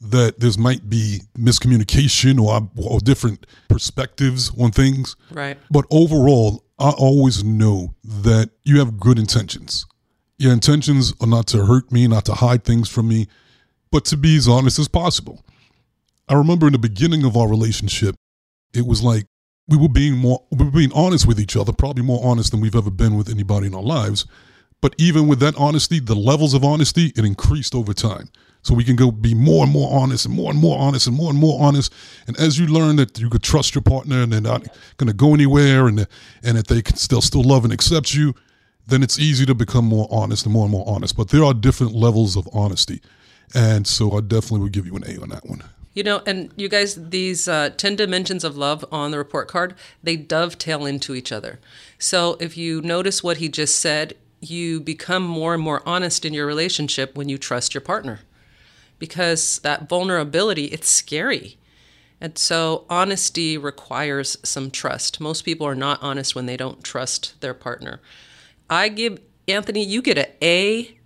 [SPEAKER 1] that there might be miscommunication or, or different perspectives on things.
[SPEAKER 2] Right.
[SPEAKER 1] But overall, I always know that you have good intentions. Your intentions are not to hurt me, not to hide things from me, but to be as honest as possible. I remember in the beginning of our relationship, it was like we were being more we were being honest with each other, probably more honest than we've ever been with anybody in our lives. But even with that honesty, the levels of honesty, it increased over time. So we can go be more and more honest and more and more honest and more and more honest. And as you learn that you could trust your partner and they're not going to go anywhere and and that they can still still love and accept you, then it's easy to become more honest and more and more honest. But there are different levels of honesty. And so I definitely would give you an A on that one.
[SPEAKER 2] You know, and you guys, these uh, 10 dimensions of love on the report card, they dovetail into each other. So if you notice what he just said, you become more and more honest in your relationship when you trust your partner. Because that vulnerability, it's scary. And so honesty requires some trust. Most people are not honest when they don't trust their partner. I give Anthony, you get an A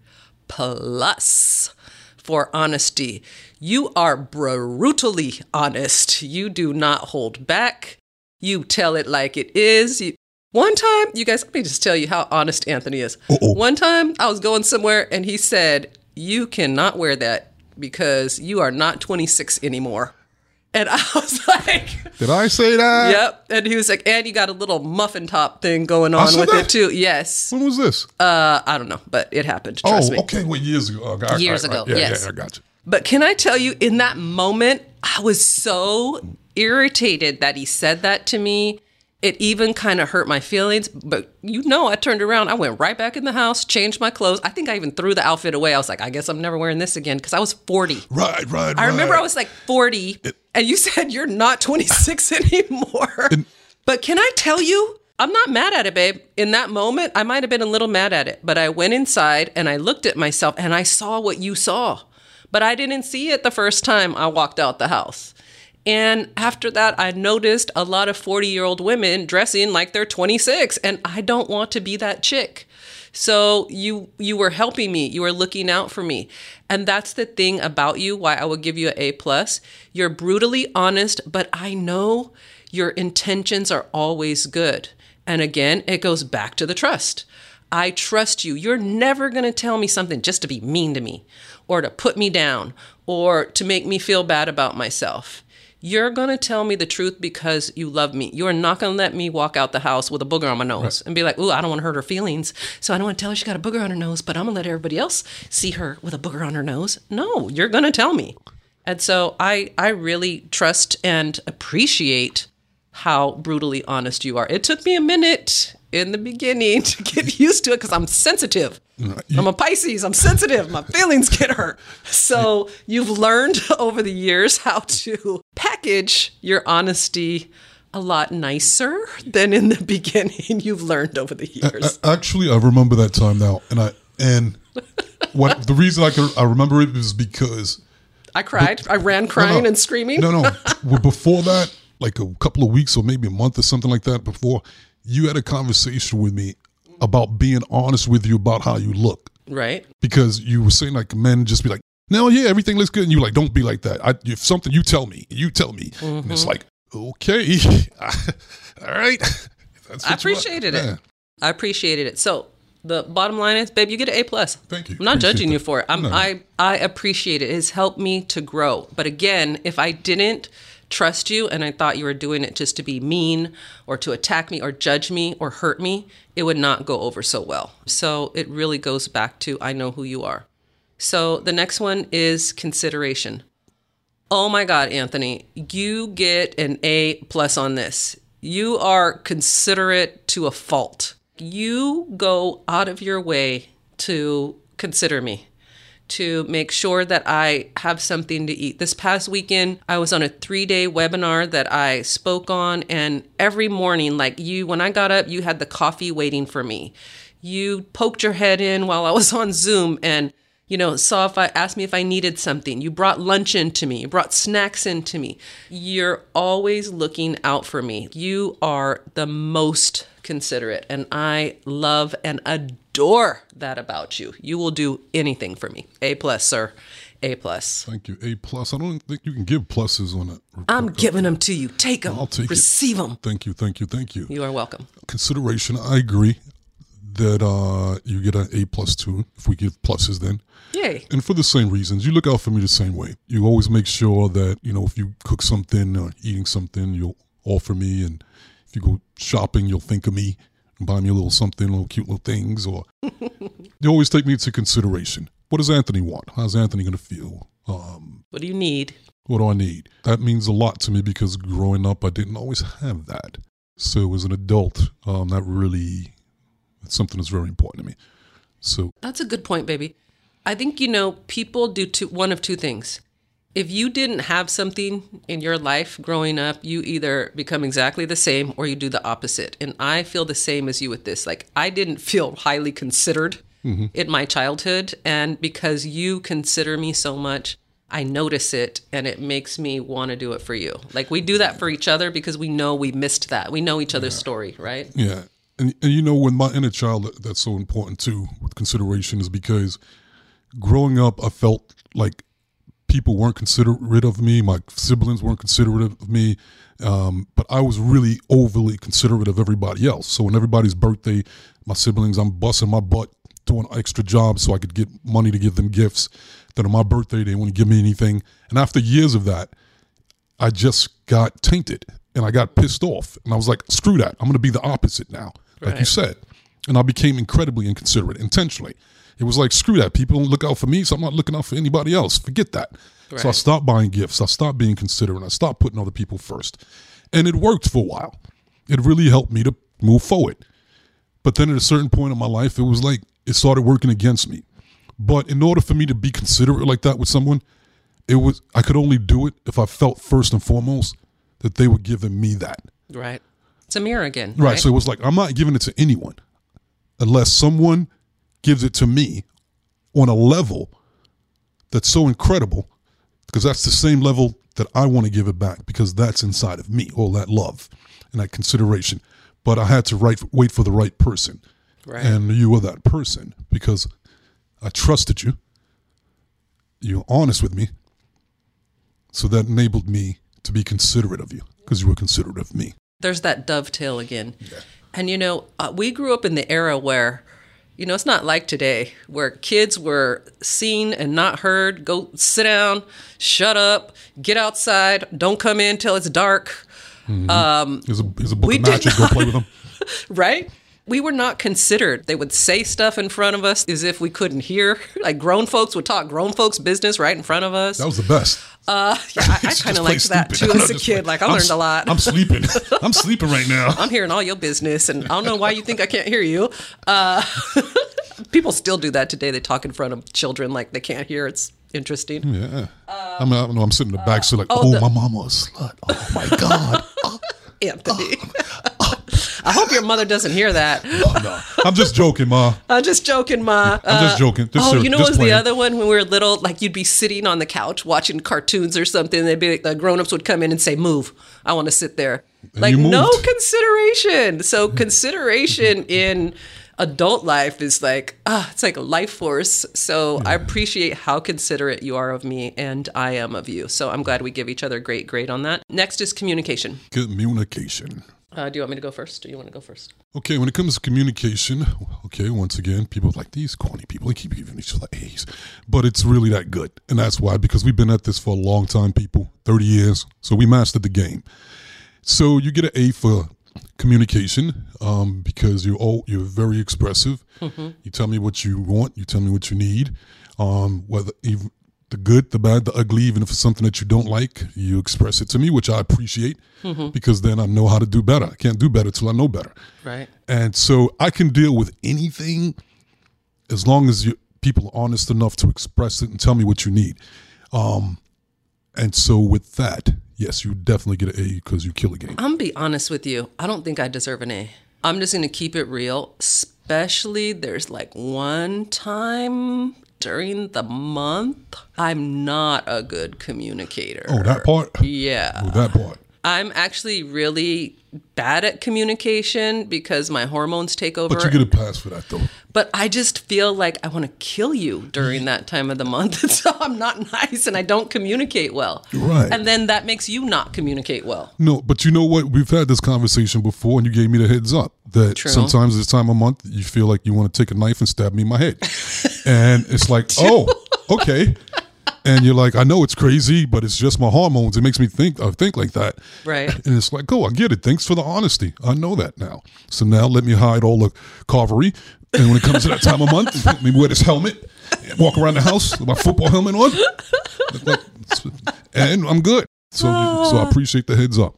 [SPEAKER 2] plus for honesty. You are brutally honest. You do not hold back. You tell it like it is. You, one time, you guys, let me just tell you how honest Anthony is.
[SPEAKER 1] Uh-oh.
[SPEAKER 2] One time, I was going somewhere and he said, You cannot wear that because you are not 26 anymore. And I was like,
[SPEAKER 1] Did I say that?
[SPEAKER 2] Yep. And he was like, And you got a little muffin top thing going on with
[SPEAKER 1] that?
[SPEAKER 2] it too. Yes.
[SPEAKER 1] When was this?
[SPEAKER 2] Uh, I don't know, but it happened. Trust
[SPEAKER 1] oh,
[SPEAKER 2] me.
[SPEAKER 1] okay. Well, years ago. Oh, God,
[SPEAKER 2] Years
[SPEAKER 1] right, right.
[SPEAKER 2] ago,
[SPEAKER 1] Yeah,
[SPEAKER 2] yes.
[SPEAKER 1] yeah, I got you.
[SPEAKER 2] But can I tell you, in that moment, I was so irritated that he said that to me. It even kind of hurt my feelings. But you know, I turned around, I went right back in the house, changed my clothes. I think I even threw the outfit away. I was like, I guess I'm never wearing this again because I was 40.
[SPEAKER 1] Right, right.
[SPEAKER 2] I remember
[SPEAKER 1] right.
[SPEAKER 2] I was like 40, and you said you're not 26 anymore. but can I tell you, I'm not mad at it, babe. In that moment, I might have been a little mad at it, but I went inside and I looked at myself and I saw what you saw. But I didn't see it the first time I walked out the house. And after that, I noticed a lot of 40 year old women dressing like they're 26, and I don't want to be that chick. So you you were helping me. You were looking out for me. And that's the thing about you why I would give you an A plus. You're brutally honest, but I know your intentions are always good. And again, it goes back to the trust. I trust you. You're never going to tell me something just to be mean to me or to put me down or to make me feel bad about myself. You're going to tell me the truth because you love me. You're not going to let me walk out the house with a booger on my nose and be like, ooh, I don't want to hurt her feelings. So I don't want to tell her she got a booger on her nose, but I'm going to let everybody else see her with a booger on her nose. No, you're going to tell me. And so I, I really trust and appreciate how brutally honest you are. It took me a minute in the beginning to get used to it because I'm sensitive. I'm a Pisces. I'm sensitive. My feelings get hurt. So you've learned over the years how to package your honesty a lot nicer than in the beginning. You've learned over the years.
[SPEAKER 1] A- Actually, I remember that time now, and I and what the reason I could I remember it is because
[SPEAKER 2] I cried. I ran crying
[SPEAKER 1] no.
[SPEAKER 2] and screaming.
[SPEAKER 1] no, no, before that, like a couple of weeks or maybe a month or something like that before, you had a conversation with me about being honest with you about how you look.
[SPEAKER 2] Right.
[SPEAKER 1] because you were saying like men just be like, no, yeah, everything looks good, and you like don't be like that. I, if something you tell me, you tell me, and
[SPEAKER 2] Mm-hmm.
[SPEAKER 1] it's like, okay, all right. That's
[SPEAKER 2] I
[SPEAKER 1] what you want.
[SPEAKER 2] appreciated
[SPEAKER 1] Yeah.
[SPEAKER 2] it. I appreciated it. So the bottom line is, babe, you get an A plus.
[SPEAKER 1] Thank you.
[SPEAKER 2] I'm not
[SPEAKER 1] Appreciate
[SPEAKER 2] judging you for it. I'm,
[SPEAKER 1] No.
[SPEAKER 2] I I appreciate it. It's helped me to grow. But again, if I didn't trust you and I thought you were doing it just to be mean or to attack me or judge me or hurt me, it would not go over so well. So it really goes back to I know who you are. So the next one is consideration. Oh my God, Anthony, you get an A plus on this. You are considerate to a fault. You go out of your way to consider me, to make sure that I have something to eat. This past weekend, I was on a three day webinar that I spoke on, and every morning, like you, when I got up, you had the coffee waiting for me. You poked your head in while I was on Zoom and you know, saw if I asked me if I needed something. You brought lunch into me. You brought snacks into me. You're always looking out for me. You are the most considerate, and I love and adore that about you. You will do anything for me. A plus, sir. A plus.
[SPEAKER 1] Thank you. A plus. I don't think you can give pluses on it.
[SPEAKER 2] I'm giving them to you. Take them.
[SPEAKER 1] I'll take it.
[SPEAKER 2] Receive them.
[SPEAKER 1] Thank you. Thank you. Thank you.
[SPEAKER 2] You are welcome.
[SPEAKER 1] Consideration. I agree that uh, you get an A plus two if we give pluses then.
[SPEAKER 2] Yay.
[SPEAKER 1] And for the same reasons, you look out for me the same way. You always make sure that, you know, if you cook something or eating something, you'll offer me. And if you go shopping, you'll think of me and buy me a little something, little cute little things. Or you always take me into consideration. What does Anthony want? How's Anthony going to feel? Um,
[SPEAKER 2] What do you need?
[SPEAKER 1] what do I need? That means a lot to me because growing up, I didn't always have that. So as an adult, um, that really, it's something that's very important to me. So
[SPEAKER 2] That's a good point, baby. I think you know people do two, one of two things. If you didn't have something in your life growing up, you either become exactly the same or you do the opposite. And I feel the same as you with this. Like I didn't feel highly considered mm-hmm. in my childhood, and because you consider me so much, I notice it and it makes me want to do it for you. Like we do that for each other because we know we missed that. We know each other's story, right?
[SPEAKER 1] Yeah. And, and you know, when my inner child, that's so important too, with consideration, is because growing up, I felt like people weren't considerate of me. My siblings weren't considerate of me. Um, but I was really overly considerate of everybody else. So when everybody's birthday, my siblings, I'm busting my butt doing extra jobs so I could get money to give them gifts. Then on my birthday, they wouldn't give me anything. And after years of that, I just got tainted and I got pissed off. And I was like, screw that. I'm going to be the opposite now, like you said. And I became incredibly inconsiderate intentionally. It was like, screw that. People don't look out for me, so I'm not looking out for anybody else. Forget that. So I stopped buying gifts. I stopped being considerate. I stopped putting other people first. And it worked for a while. It really helped me to move forward. But then at a certain point in my life, it was like it started working against me. But in order for me to be considerate like that with someone, it was I could only do it if I felt first and foremost that they were giving me that.
[SPEAKER 2] Right. It's a mirror again.
[SPEAKER 1] Right.
[SPEAKER 2] Right.
[SPEAKER 1] So it was like I'm not giving it to anyone unless someone gives it to me on a level that's so incredible because that's the same level that I want to give it back because that's inside of me, all that love and that consideration. But I had to write, wait for the right person.
[SPEAKER 2] Right.
[SPEAKER 1] And you were that person because I trusted you. You're honest with me. So that enabled me to be considerate of you because you were considerate of me.
[SPEAKER 2] there's that dovetail again. And you know, uh, we grew up in the era where, you know, it's not like today where kids were seen and not heard. Go sit down, shut up, get outside, don't come in till it's dark. Mm-hmm.
[SPEAKER 1] Um, here's a, here's a book of magic. Go play with them.
[SPEAKER 2] right? We were not considered. They would say stuff in front of us as if we couldn't hear. Like grown folks would talk grown folks business right in front of us.
[SPEAKER 1] That was the best.
[SPEAKER 2] Uh, yeah, I, I kind of liked that
[SPEAKER 1] stupid.
[SPEAKER 2] too as a kid.
[SPEAKER 1] play-
[SPEAKER 2] Like I
[SPEAKER 1] I'm
[SPEAKER 2] learned a lot.
[SPEAKER 1] I'm sleeping. I'm sleeping right now.
[SPEAKER 2] I'm hearing all your business, and I don't know why you think I can't hear you. Uh, people still do that today. They talk in front of children like they can't hear. It's interesting.
[SPEAKER 1] Yeah. I mean, I don't know. I'm sitting in the back, so like, oh,
[SPEAKER 2] oh, the-
[SPEAKER 1] my mama a slut. Oh my god.
[SPEAKER 2] Anthony. I hope your mother doesn't hear that.
[SPEAKER 1] Oh, no. I'm just joking, ma.
[SPEAKER 2] I'm just joking, Ma.
[SPEAKER 1] I'm just joking. Just
[SPEAKER 2] oh,
[SPEAKER 1] ser-
[SPEAKER 2] you know was the other one when we were little? Like you'd be sitting on the couch watching cartoons or something. They'd be like, the grown-ups would come in and say, "Move, I want to sit there." like no consideration. So consideration in adult life is like ah, it's like a life force. So I appreciate how considerate you are of me, and I am of you. So I'm glad we give each other a great grade on that. Next is communication.
[SPEAKER 1] Communication.
[SPEAKER 2] Uh, do you want me to go first, Do you want to go first?
[SPEAKER 1] Okay, when it comes to communication, okay, once again, people are like these corny people, they keep giving each other A's. But it's really that good. And that's why, because we've been at this for a long time, people, 30 years. So we mastered the game. So you get an A for communication um, because you're all, you're very expressive. You tell me what you want, you tell me what you need. Um, whether even the good, the bad, the ugly, even if it's something that you don't like, you express it to me, which I appreciate because then I know how to do better. I can't do better till I know better.
[SPEAKER 2] Right.
[SPEAKER 1] And so I can deal with anything as long as you people are honest enough to express it and tell me what you need. Um, and so with that, yes, you definitely get an A because you kill a game.
[SPEAKER 2] I'm gonna be honest with you. I don't think I deserve an A. I'm just gonna keep it real. Especially there's like one time during the month I'm not a good communicator.
[SPEAKER 1] Oh, that part?
[SPEAKER 2] Yeah.
[SPEAKER 1] Oh, that part.
[SPEAKER 2] I'm actually really bad at communication because my hormones take over.
[SPEAKER 1] But you get a pass for that though.
[SPEAKER 2] But I just feel like I want to kill you during that time of the month. so I'm not nice and I don't communicate well.
[SPEAKER 1] Right.
[SPEAKER 2] And then that makes you not communicate well.
[SPEAKER 1] No, but you know what? We've had this conversation before, and you gave me the heads up that
[SPEAKER 2] True.
[SPEAKER 1] sometimes this time of month you feel like you want to take a knife and stab me in my head, and it's like, oh, okay. And you're like, I know it's crazy, but it's just my hormones. It makes me think. I think like that,
[SPEAKER 2] Right.
[SPEAKER 1] And it's like, oh, I get it. Thanks for the honesty. I know that now. So now let me hide all the carvery. And when it comes to that time of month, let me wear this helmet, and walk around the house with my football helmet on, and I'm good. So, so I ah. appreciate the heads up.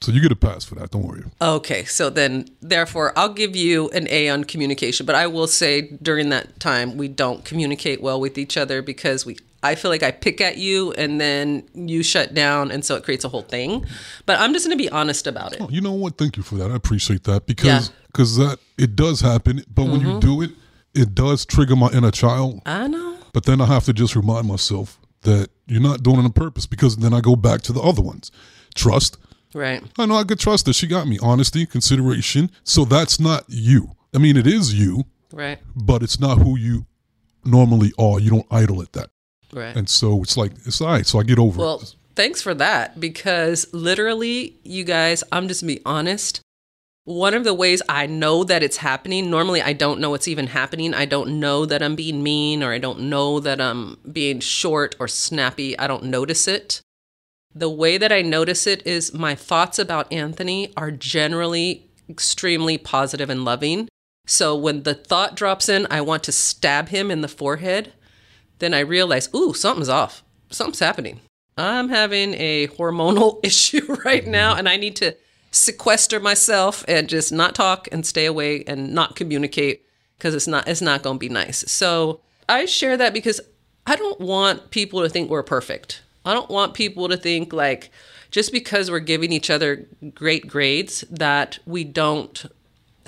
[SPEAKER 1] So you get a pass for that. Don't worry.
[SPEAKER 2] Okay, so then therefore I'll give you an A on communication, but I will say during that time we don't communicate well with each other because we I feel like I pick at you and then you shut down and so it creates a whole thing. But I'm just going to be honest about it.
[SPEAKER 1] You know what? Thank you for that. I appreciate that because
[SPEAKER 2] Yeah. Mm-hmm.
[SPEAKER 1] because that it does happen. But when you do it, it does trigger my inner child.
[SPEAKER 2] I know.
[SPEAKER 1] But then I have to just remind myself that you're not doing it on purpose because then I go back to the other ones. Trust.
[SPEAKER 2] Right.
[SPEAKER 1] I know I could trust her. She got me. Honesty, consideration. So that's not you. I mean, it is you,
[SPEAKER 2] Right.
[SPEAKER 1] but it's not who you normally are. You don't idle at that.
[SPEAKER 2] Right.
[SPEAKER 1] And so it's like, it's all right. So I get over
[SPEAKER 2] Well,
[SPEAKER 1] it.
[SPEAKER 2] thanks for that because literally, you guys, I'm just gonna be honest. One of the ways I know that it's happening, normally I don't know it's even happening. I don't know that I'm being mean or I don't know that I'm being short or snappy. I don't notice it. The way that I notice it is my thoughts about Anthony are generally extremely positive and loving. So when the thought drops in, I want to stab him in the forehead then I realize, ooh, something's off. Something's happening. I'm having a hormonal issue right now, and I need to sequester myself and just not talk and stay away and not communicate because it's not it's not going to be nice. So I share that because I don't want people to think we're perfect. I don't want people to think like just because we're giving each other great grades that we don't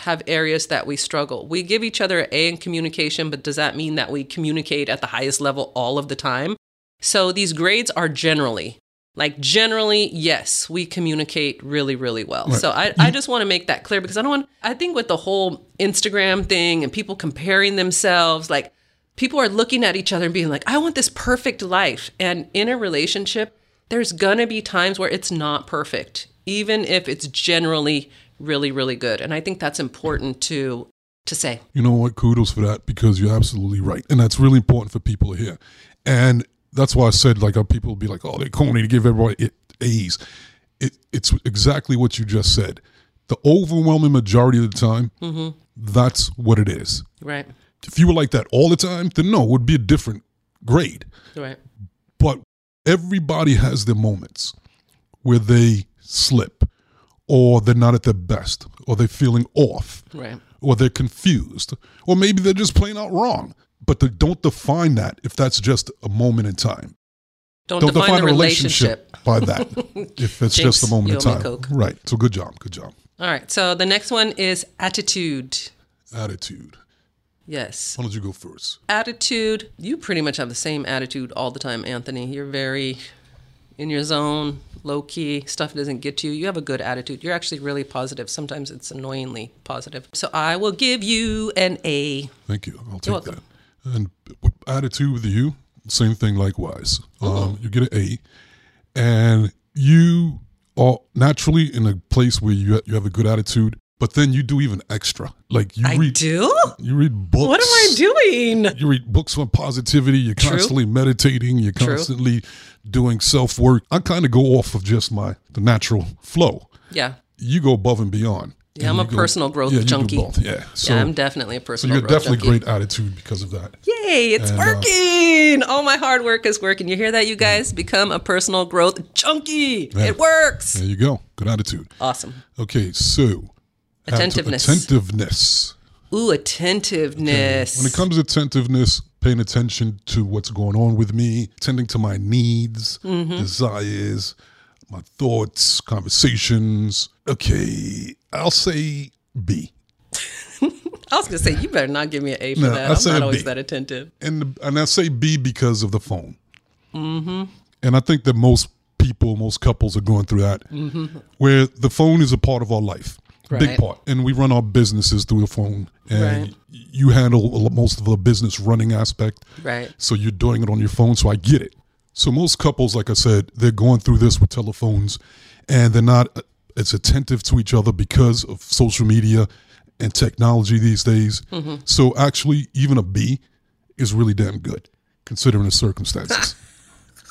[SPEAKER 2] have areas that we struggle. We give each other an A in communication, but does that mean that we communicate at the highest level all of the time? So these grades are generally, like generally, yes, we communicate really, really well. So I, I just want to make that clear because I don't want, I think with the whole Instagram thing and people comparing themselves, like people are looking at each other and being like, I want this perfect life. And in a relationship, there's gonna be times where it's not perfect, even if it's generally really, really good. And I think that's important to to say.
[SPEAKER 1] You know what? Kudos for that because you're absolutely right. And that's really important for people to hear. And that's why I said, like, people will be like, oh, they're corny to give everybody it- A's. It, it's exactly what you just said. The overwhelming majority of the time, mm-hmm. that's what it is.
[SPEAKER 2] Right.
[SPEAKER 1] If you were like that all the time, then no, it would be a different grade.
[SPEAKER 2] Right.
[SPEAKER 1] But everybody has their moments where they slip or they're not at their best or they're feeling off
[SPEAKER 2] Right.
[SPEAKER 1] or they're confused or maybe they're just plain out wrong. But they don't define that if that's just a moment in time.
[SPEAKER 2] Don't,
[SPEAKER 1] Don't
[SPEAKER 2] define,
[SPEAKER 1] define,
[SPEAKER 2] the
[SPEAKER 1] a
[SPEAKER 2] relationship.
[SPEAKER 1] relationship by that if it's
[SPEAKER 2] Jinx,
[SPEAKER 1] just a moment in
[SPEAKER 2] you owe me
[SPEAKER 1] time. Right. So good job. Good job.
[SPEAKER 2] All right. So the next one is attitude.
[SPEAKER 1] Attitude.
[SPEAKER 2] Yes.
[SPEAKER 1] Why don't you go first?
[SPEAKER 2] Attitude. You pretty much have the same attitude all the time, Anthony. You're very in your zone, low key, stuff doesn't get to you, you have a good attitude. You're actually really positive. Sometimes it's annoyingly positive. So I will give you an A.
[SPEAKER 1] Thank you. I'll take that. And attitude with you, same thing likewise. Um, you get an A, and you are naturally in a place where you you have a good attitude, but then you do even extra. Like you
[SPEAKER 2] I
[SPEAKER 1] read
[SPEAKER 2] do?
[SPEAKER 1] you read books.
[SPEAKER 2] What am I doing?
[SPEAKER 1] You read books on positivity. You're constantly meditating. You're
[SPEAKER 2] True.
[SPEAKER 1] constantly doing self work. I kind of go off of just my the natural flow.
[SPEAKER 2] Yeah.
[SPEAKER 1] You go above and beyond.
[SPEAKER 2] Yeah,
[SPEAKER 1] And
[SPEAKER 2] I'm a
[SPEAKER 1] go-
[SPEAKER 2] personal growth
[SPEAKER 1] yeah,
[SPEAKER 2] junkie.
[SPEAKER 1] Yeah, so,
[SPEAKER 2] yeah, I'm definitely a personal
[SPEAKER 1] so
[SPEAKER 2] personal
[SPEAKER 1] you got
[SPEAKER 2] growth
[SPEAKER 1] definitely
[SPEAKER 2] junkie.
[SPEAKER 1] great attitude because of that.
[SPEAKER 2] Yay, it's
[SPEAKER 1] And, uh,
[SPEAKER 2] working. All my hard work is working. You hear that, you guys? Become a personal growth junkie.
[SPEAKER 1] Yeah.
[SPEAKER 2] It works.
[SPEAKER 1] There you go. Good attitude.
[SPEAKER 2] Awesome.
[SPEAKER 1] Okay, so
[SPEAKER 2] Attentiveness.
[SPEAKER 1] attentiveness.
[SPEAKER 2] Ooh, attentiveness.
[SPEAKER 1] When it comes to attentiveness, paying attention to what's going on with me, tending to my needs,
[SPEAKER 2] Mm-hmm.
[SPEAKER 1] desires, my thoughts, conversations. Okay, I'll say B.
[SPEAKER 2] I was gonna say you better not give me an A for
[SPEAKER 1] No,
[SPEAKER 2] that.
[SPEAKER 1] I
[SPEAKER 2] I'm not always
[SPEAKER 1] B.
[SPEAKER 2] that attentive.
[SPEAKER 1] and and I say B because of the phone. Mm-hmm. And I think that most people, most couples are going through that, where the phone is a part of our life, big part, and we run our businesses through the phone, and
[SPEAKER 2] Right.
[SPEAKER 1] you handle most of the business running aspect,
[SPEAKER 2] Right.
[SPEAKER 1] So you're doing it on your phone, so I get it. So most couples, like I said, they're going through this with telephones, and they're not as attentive to each other because of social media and technology these days.
[SPEAKER 2] Mm-hmm.
[SPEAKER 1] So actually, even a B is really damn good considering the circumstances.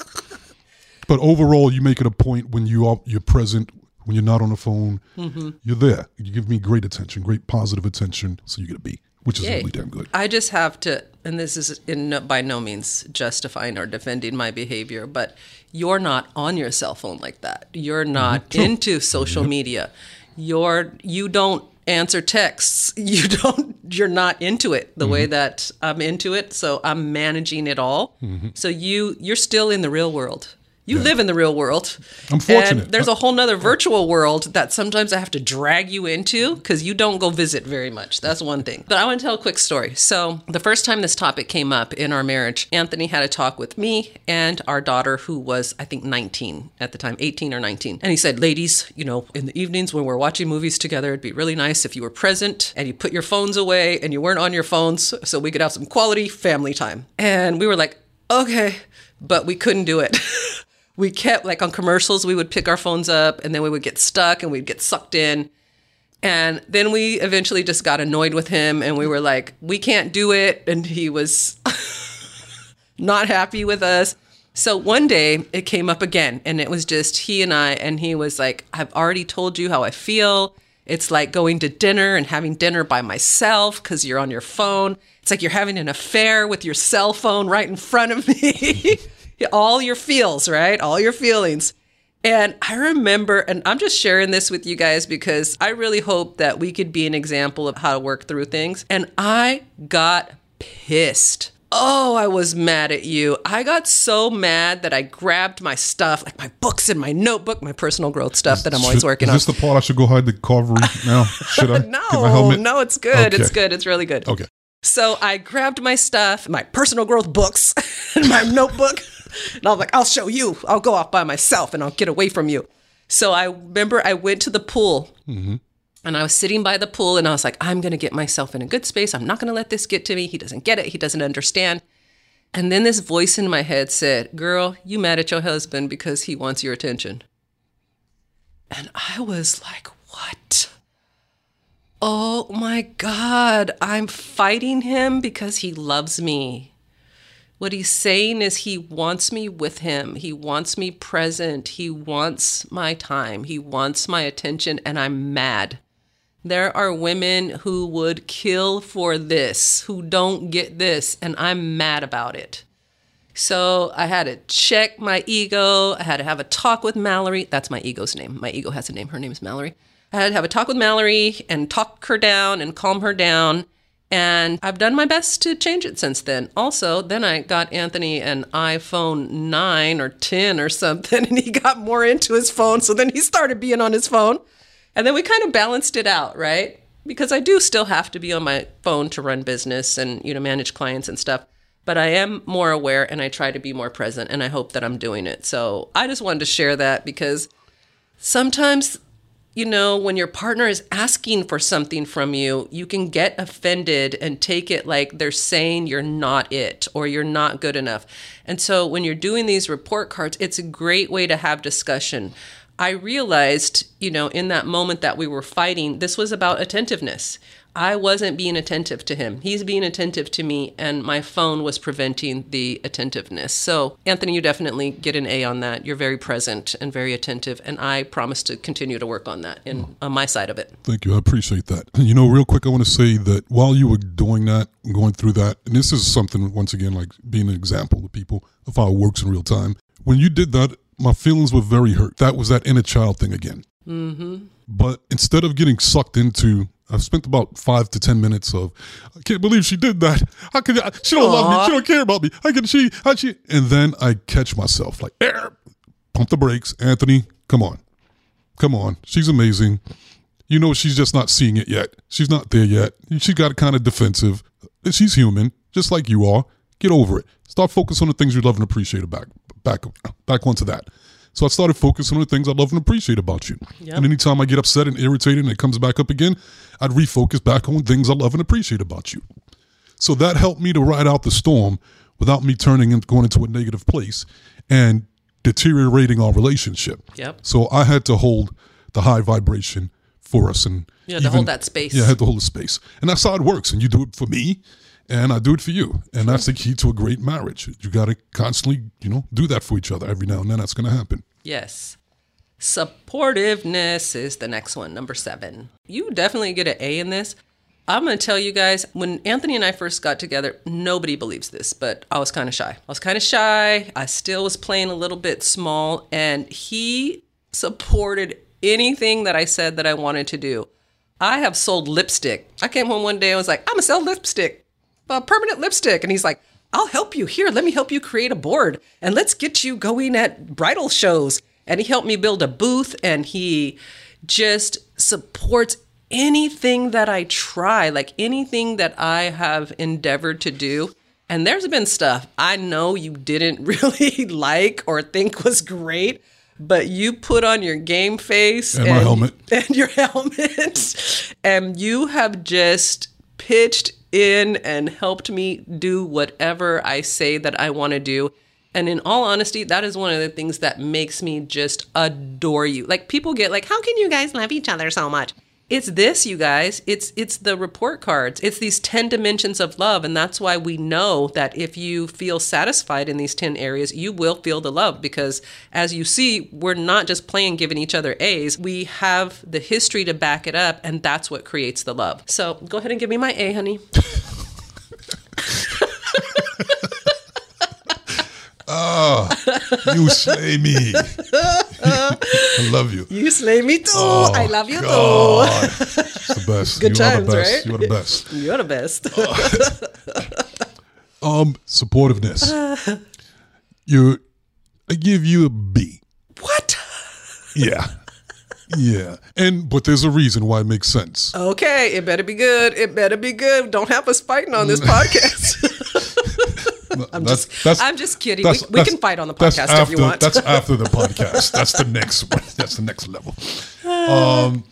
[SPEAKER 1] but overall, you make it a point when you are you're present. When you're not on the phone,
[SPEAKER 2] Mm-hmm.
[SPEAKER 1] you're there. You give me great attention, great positive attention. So you get a B, which is
[SPEAKER 2] Yay.
[SPEAKER 1] really damn good.
[SPEAKER 2] I just have to, and this is in no, by no means justifying or defending my behavior, but you're not on your cell phone like that. You're mm-hmm. not into social media. You're you don't answer texts. You don't. You're not into it the way mm-hmm. that I'm into it. So I'm managing it all. Mm-hmm. So you you're still in the real world. You live in the real world.
[SPEAKER 1] I'm fortunate.
[SPEAKER 2] And there's a whole nother virtual world that sometimes I have to drag you into because you don't go visit very much. That's one thing. But I want to tell a quick story. So, the first time this topic came up in our marriage, Anthony had a talk with me and our daughter, who was, I think, 19 at the time, 18 or 19. And he said, Ladies, you know, in the evenings when we're watching movies together, it'd be really nice if you were present and you put your phones away and you weren't on your phones so we could have some quality family time. And we were like, Okay. But we couldn't do it. we kept like on commercials we would pick our phones up and then we would get stuck and we'd get sucked in. And then we eventually just got annoyed with him and we were like we can't do it and he was not happy with us. So one day it came up again and it was just he and i and he was like i've already told you how i feel. It's like going to dinner and having dinner by myself because you're on your phone. It's like you're having an affair with your cell phone right in front of me all your feels right all your feelings and I remember, and I'm just sharing this with you guys because I really hope that we could be an example of how to work through things. And I got pissed. Oh, I was mad at you. I got so mad that I grabbed my stuff, like my books and my notebook, my personal growth stuff that I'm always working
[SPEAKER 1] is
[SPEAKER 2] on.
[SPEAKER 1] this the part I should go hide the carvery now? Should I? Get my
[SPEAKER 2] no, no, it's good. It's good. It's really good.
[SPEAKER 1] Okay.
[SPEAKER 2] So I grabbed my stuff, my personal growth books, and my notebook, and I was like, I'll show you. I'll go off by myself and I'll get away from you. So I remember I went to the pool mm-hmm. and I was sitting by the pool and I was like, I'm going to get myself in a good space. I'm not going to let this get to me. He doesn't get it. He doesn't understand. And then this voice in my head said, Girl, you mad at your husband because he wants your attention. And I was like, What? Oh my God, I'm fighting him because he loves me. What he's saying is he wants me with him. He wants me present. He wants my time. He wants my attention, and I'm mad. There are women who would kill for this, who don't get this, and I'm mad about it. So I had to check my ego. I had to have a talk with Mallory. That's my ego's name. My ego has a name. Her name is Mallory. I had to have a talk with Mallory and talk her down and calm her down. And I've done my best to change it since then. Also, then I got Anthony an iPhone 9 or 10 or something, and he got more into his phone. So then he started being on his phone. And then we kind of balanced it out, right? Because I do still have to be on my phone to run business and, you know, manage clients and stuff. but I am more aware and I try to be more present and I hope that I'm doing it. So I just wanted to share that because sometimes you know, when your partner is asking for something from you, you can get offended and take it like they're saying you're not it or you're not good enough. And so when you're doing these report cards, it's a great way to have discussion. I realized, you know, in that moment that we were fighting, this was about attentiveness. I wasn't being attentive to him. He's being attentive to me, and my phone was preventing the attentiveness. So, Anthony, you definitely get an A on that. You're very present and very attentive, and I promise to continue to work on that in on my side of it.
[SPEAKER 1] Thank you. I appreciate that. You know, real quick, I want to say that while you were doing that, going through that, and this is something, once again, like being an example to people of how it works in real time. When you did that, my feelings were very hurt. That was that inner child thing again. Mm-hmm. But instead of getting sucked into, I've spent about five to ten minutes of, I can't believe she did that. How can she don't love me? She don't care about me. How can she? How she? And then I catch myself like, "Air, pump the brakes, Anthony. Come on, come on. She's amazing. You know she's just not seeing it yet. She's not there yet. She got kind of defensive. She's human, just like you are. Get over it. Start focus on the things you love and appreciate back, back, back onto that. So I started focusing on the things I love and appreciate about you.
[SPEAKER 2] Yep.
[SPEAKER 1] And anytime I get upset and irritated and it comes back up again, I'd refocus back on things I love and appreciate about you. So that helped me to ride out the storm without me turning and going into a negative place and deteriorating our relationship.
[SPEAKER 2] Yep.
[SPEAKER 1] So I had to hold the high vibration for us and
[SPEAKER 2] You had to hold that space.
[SPEAKER 1] Yeah, I had to hold the space. And that's how it works. And you do it for me and I do it for you. And that's the key to a great marriage. You got to constantly, you know, do that for each other every now and then. That's going to happen.
[SPEAKER 2] Yes. Supportiveness is the next one, number seven. You definitely get an A in this. I'm going to tell you guys, when Anthony and I first got together, nobody believes this, but I was kind of shy. I was kind of shy. I still was playing a little bit small, and he supported anything that I said that I wanted to do. I have sold lipstick. I came home one day and was like, I'm to sell lipstick, a permanent lipstick. And he's like, I'll help you. Here, let me help you create a board and let's get you going at bridal shows. And he helped me build a booth and he just supports anything that I try, like anything that I have endeavored to do. And there's been stuff I know you didn't really like or think was great, but you put on your game face
[SPEAKER 1] And my helmet.
[SPEAKER 2] and your helmet, and you have just pitched in and helped me do whatever I say that I want to do. And in all honesty, that is one of the things that makes me just adore you. Like people get like, how can you guys love each other so much? It's this, you guys. It's it's the report cards. It's these 10 dimensions of love and that's why we know that if you feel satisfied in these 10 areas, you will feel the love because as you see, we're not just playing giving each other A's. We have the history to back it up and that's what creates the love. So, go ahead and give me my A, honey.
[SPEAKER 1] You slay me. I love you.
[SPEAKER 2] You slay me too.
[SPEAKER 1] Oh,
[SPEAKER 2] I love you
[SPEAKER 1] God. It's the best.
[SPEAKER 2] Good
[SPEAKER 1] you
[SPEAKER 2] times,
[SPEAKER 1] the best.
[SPEAKER 2] right?
[SPEAKER 1] You are the best.
[SPEAKER 2] You're the best.
[SPEAKER 1] Um, supportiveness. you, I give you a B.
[SPEAKER 2] what?
[SPEAKER 1] Yeah, yeah. And but there's a reason why it makes sense.
[SPEAKER 2] Okay, it better be good. It better be good. Don't have us fighting on this podcast. I'm
[SPEAKER 1] That's-
[SPEAKER 2] just,
[SPEAKER 1] that's-
[SPEAKER 2] I'm just kidding. we, we can fight on the podcast
[SPEAKER 1] after,
[SPEAKER 2] if you want.
[SPEAKER 1] That's after the podcast. That's the next one. That's the next level. Um,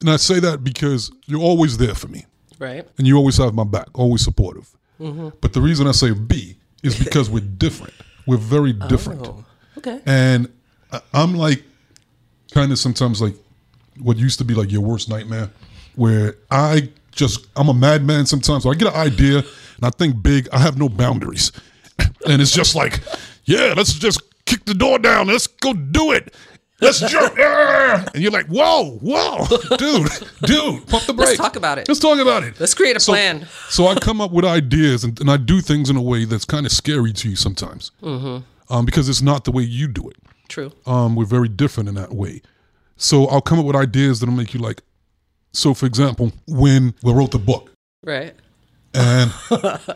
[SPEAKER 1] and I say that because you're always there for me,
[SPEAKER 2] right.
[SPEAKER 1] and you always have my back, always supportive.
[SPEAKER 2] Mm-hmm.
[SPEAKER 1] But the reason I say B is because we're different. We're very different.
[SPEAKER 2] Oh, okay.
[SPEAKER 1] And I'm like, kind of sometimes like what used to be like your worst nightmare, where I just, I'm a madman sometimes. So I get an idea and I think big, I have no boundaries. And it's just like, yeah, let's just kick the door down. Let's go do it. Let's jump. And you're like, whoa, whoa, dude, dude, pump the brakes.
[SPEAKER 2] Let's talk about it.
[SPEAKER 1] Let's talk about it.
[SPEAKER 2] Let's create a
[SPEAKER 1] So-
[SPEAKER 2] plan.
[SPEAKER 1] So I come up with ideas and, and I do things in a way that's kind of scary to you sometimes, mm-hmm. um, because it's not the way you do it.
[SPEAKER 2] True.
[SPEAKER 1] Um, we're very different in that way. So I'll come up with ideas that'll make you like. So, for example, when we wrote the book,
[SPEAKER 2] Right.
[SPEAKER 1] And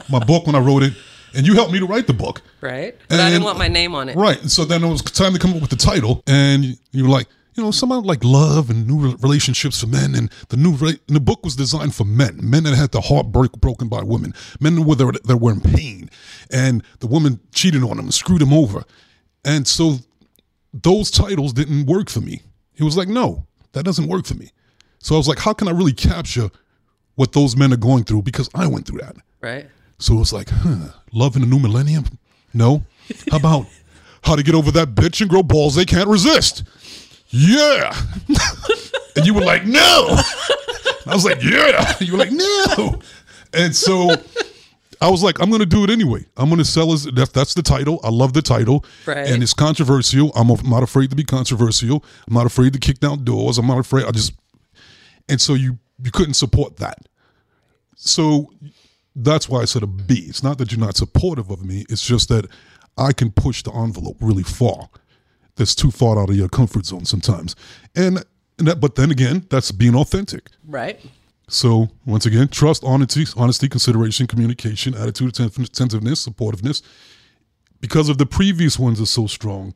[SPEAKER 1] my book when I wrote it, and you helped me to write the book,
[SPEAKER 2] Right. But I didn't want my name on it.
[SPEAKER 1] right? And so then it was time to come up with the title, and you, you were like, you know, some about like love and new relationships for men. And the new re- and the book was designed for men, men that had their heart break, broken by women, men were, that were in pain, and the woman cheated on them and screwed them over. And so those titles didn't work for me. It was like, no, that doesn't work for me. So I was like, how can I really capture what those men are going through? Because I went through that.
[SPEAKER 2] Right.
[SPEAKER 1] So it was like, huh, love in the new millennium? No. How about how to get over that bitch and grow balls they can't resist? Yeah. and you were like, no. I was like, yeah. You were like, no. And so I was like, I'm going to do it anyway. I'm going to sell as that, that's the title. I love the title.
[SPEAKER 2] Right.
[SPEAKER 1] And it's controversial. I'm, I'm not afraid to be controversial. I'm not afraid to kick down doors. I'm not afraid. I just, and so you, you couldn't support that. So that's why I said a B. It's not that you're not supportive of me. It's just that I can push the envelope really far. That's too far out of your comfort zone sometimes. And, and that, but then again, that's being authentic.
[SPEAKER 2] Right.
[SPEAKER 1] So once again, trust, honesty, honesty, consideration, communication, attitude, attentiveness, supportiveness. Because of the previous ones are so strong,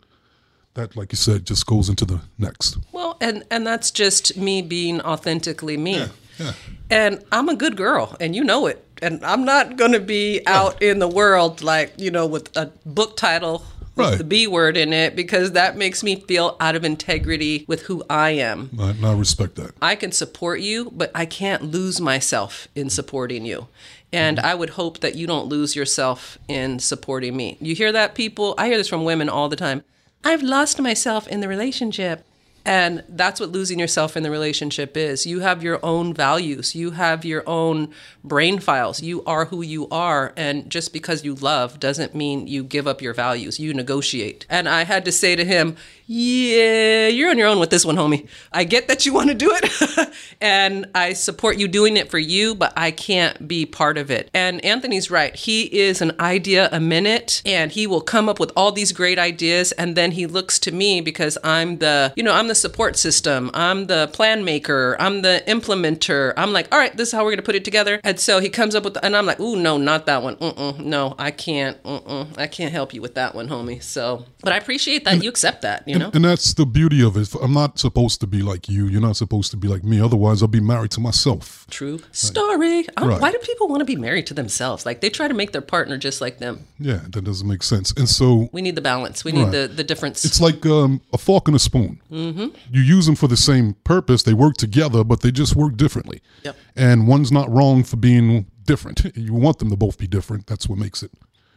[SPEAKER 1] that, like you said, just goes into the next.
[SPEAKER 2] Well, and and that's just me being authentically me.
[SPEAKER 1] yeah.
[SPEAKER 2] And I'm a good girl, and you know it. And I'm not going to be out in the world like you know with a book title with
[SPEAKER 1] Right.
[SPEAKER 2] the B word in it because that makes me feel out of integrity with who I am.
[SPEAKER 1] I, and I respect that.
[SPEAKER 2] I can support you, but I can't lose myself in supporting you. And mm-hmm. I would hope that you don't lose yourself in supporting me. You hear that, people? I hear this from women all the time. I've lost myself in the relationship. And that's what losing yourself in the relationship is. You have your own values, you have your own brain files. You are who you are. And just because you love doesn't mean you give up your values. You negotiate. And I had to say to him, Yeah, you're on your own with this one, homie. I get that you want to do it. and I support you doing it for you, but I can't be part of it. And Anthony's right. He is an idea a minute and he will come up with all these great ideas. And then he looks to me because I'm the, you know, I'm the support system. I'm the plan maker. I'm the implementer. I'm like, all right, this is how we're to put it together. And so he comes up with, and I'm like, ooh, no, not that one. Mm-mm, no, I can't. Mm-mm, I can't help you with that one, homie. So, but I appreciate that you accept that, you know?
[SPEAKER 1] And that's the beauty of it. I'm not supposed to be like you. You're not supposed to be like me. Otherwise, I'll be married to myself.
[SPEAKER 2] True story.
[SPEAKER 1] Right.
[SPEAKER 2] Why do people want to be married to themselves? Like they try to make their partner just like them.
[SPEAKER 1] Yeah, that doesn't make sense. And so
[SPEAKER 2] We need the balance. We need
[SPEAKER 1] Right.
[SPEAKER 2] the, the difference.
[SPEAKER 1] it's like um, a fork and a spoon. Mm-hmm. You use them for the same purpose. They work together, but they just work differently.
[SPEAKER 2] Yep.
[SPEAKER 1] And one's not wrong for being different. You want them to both be different. That's what makes it.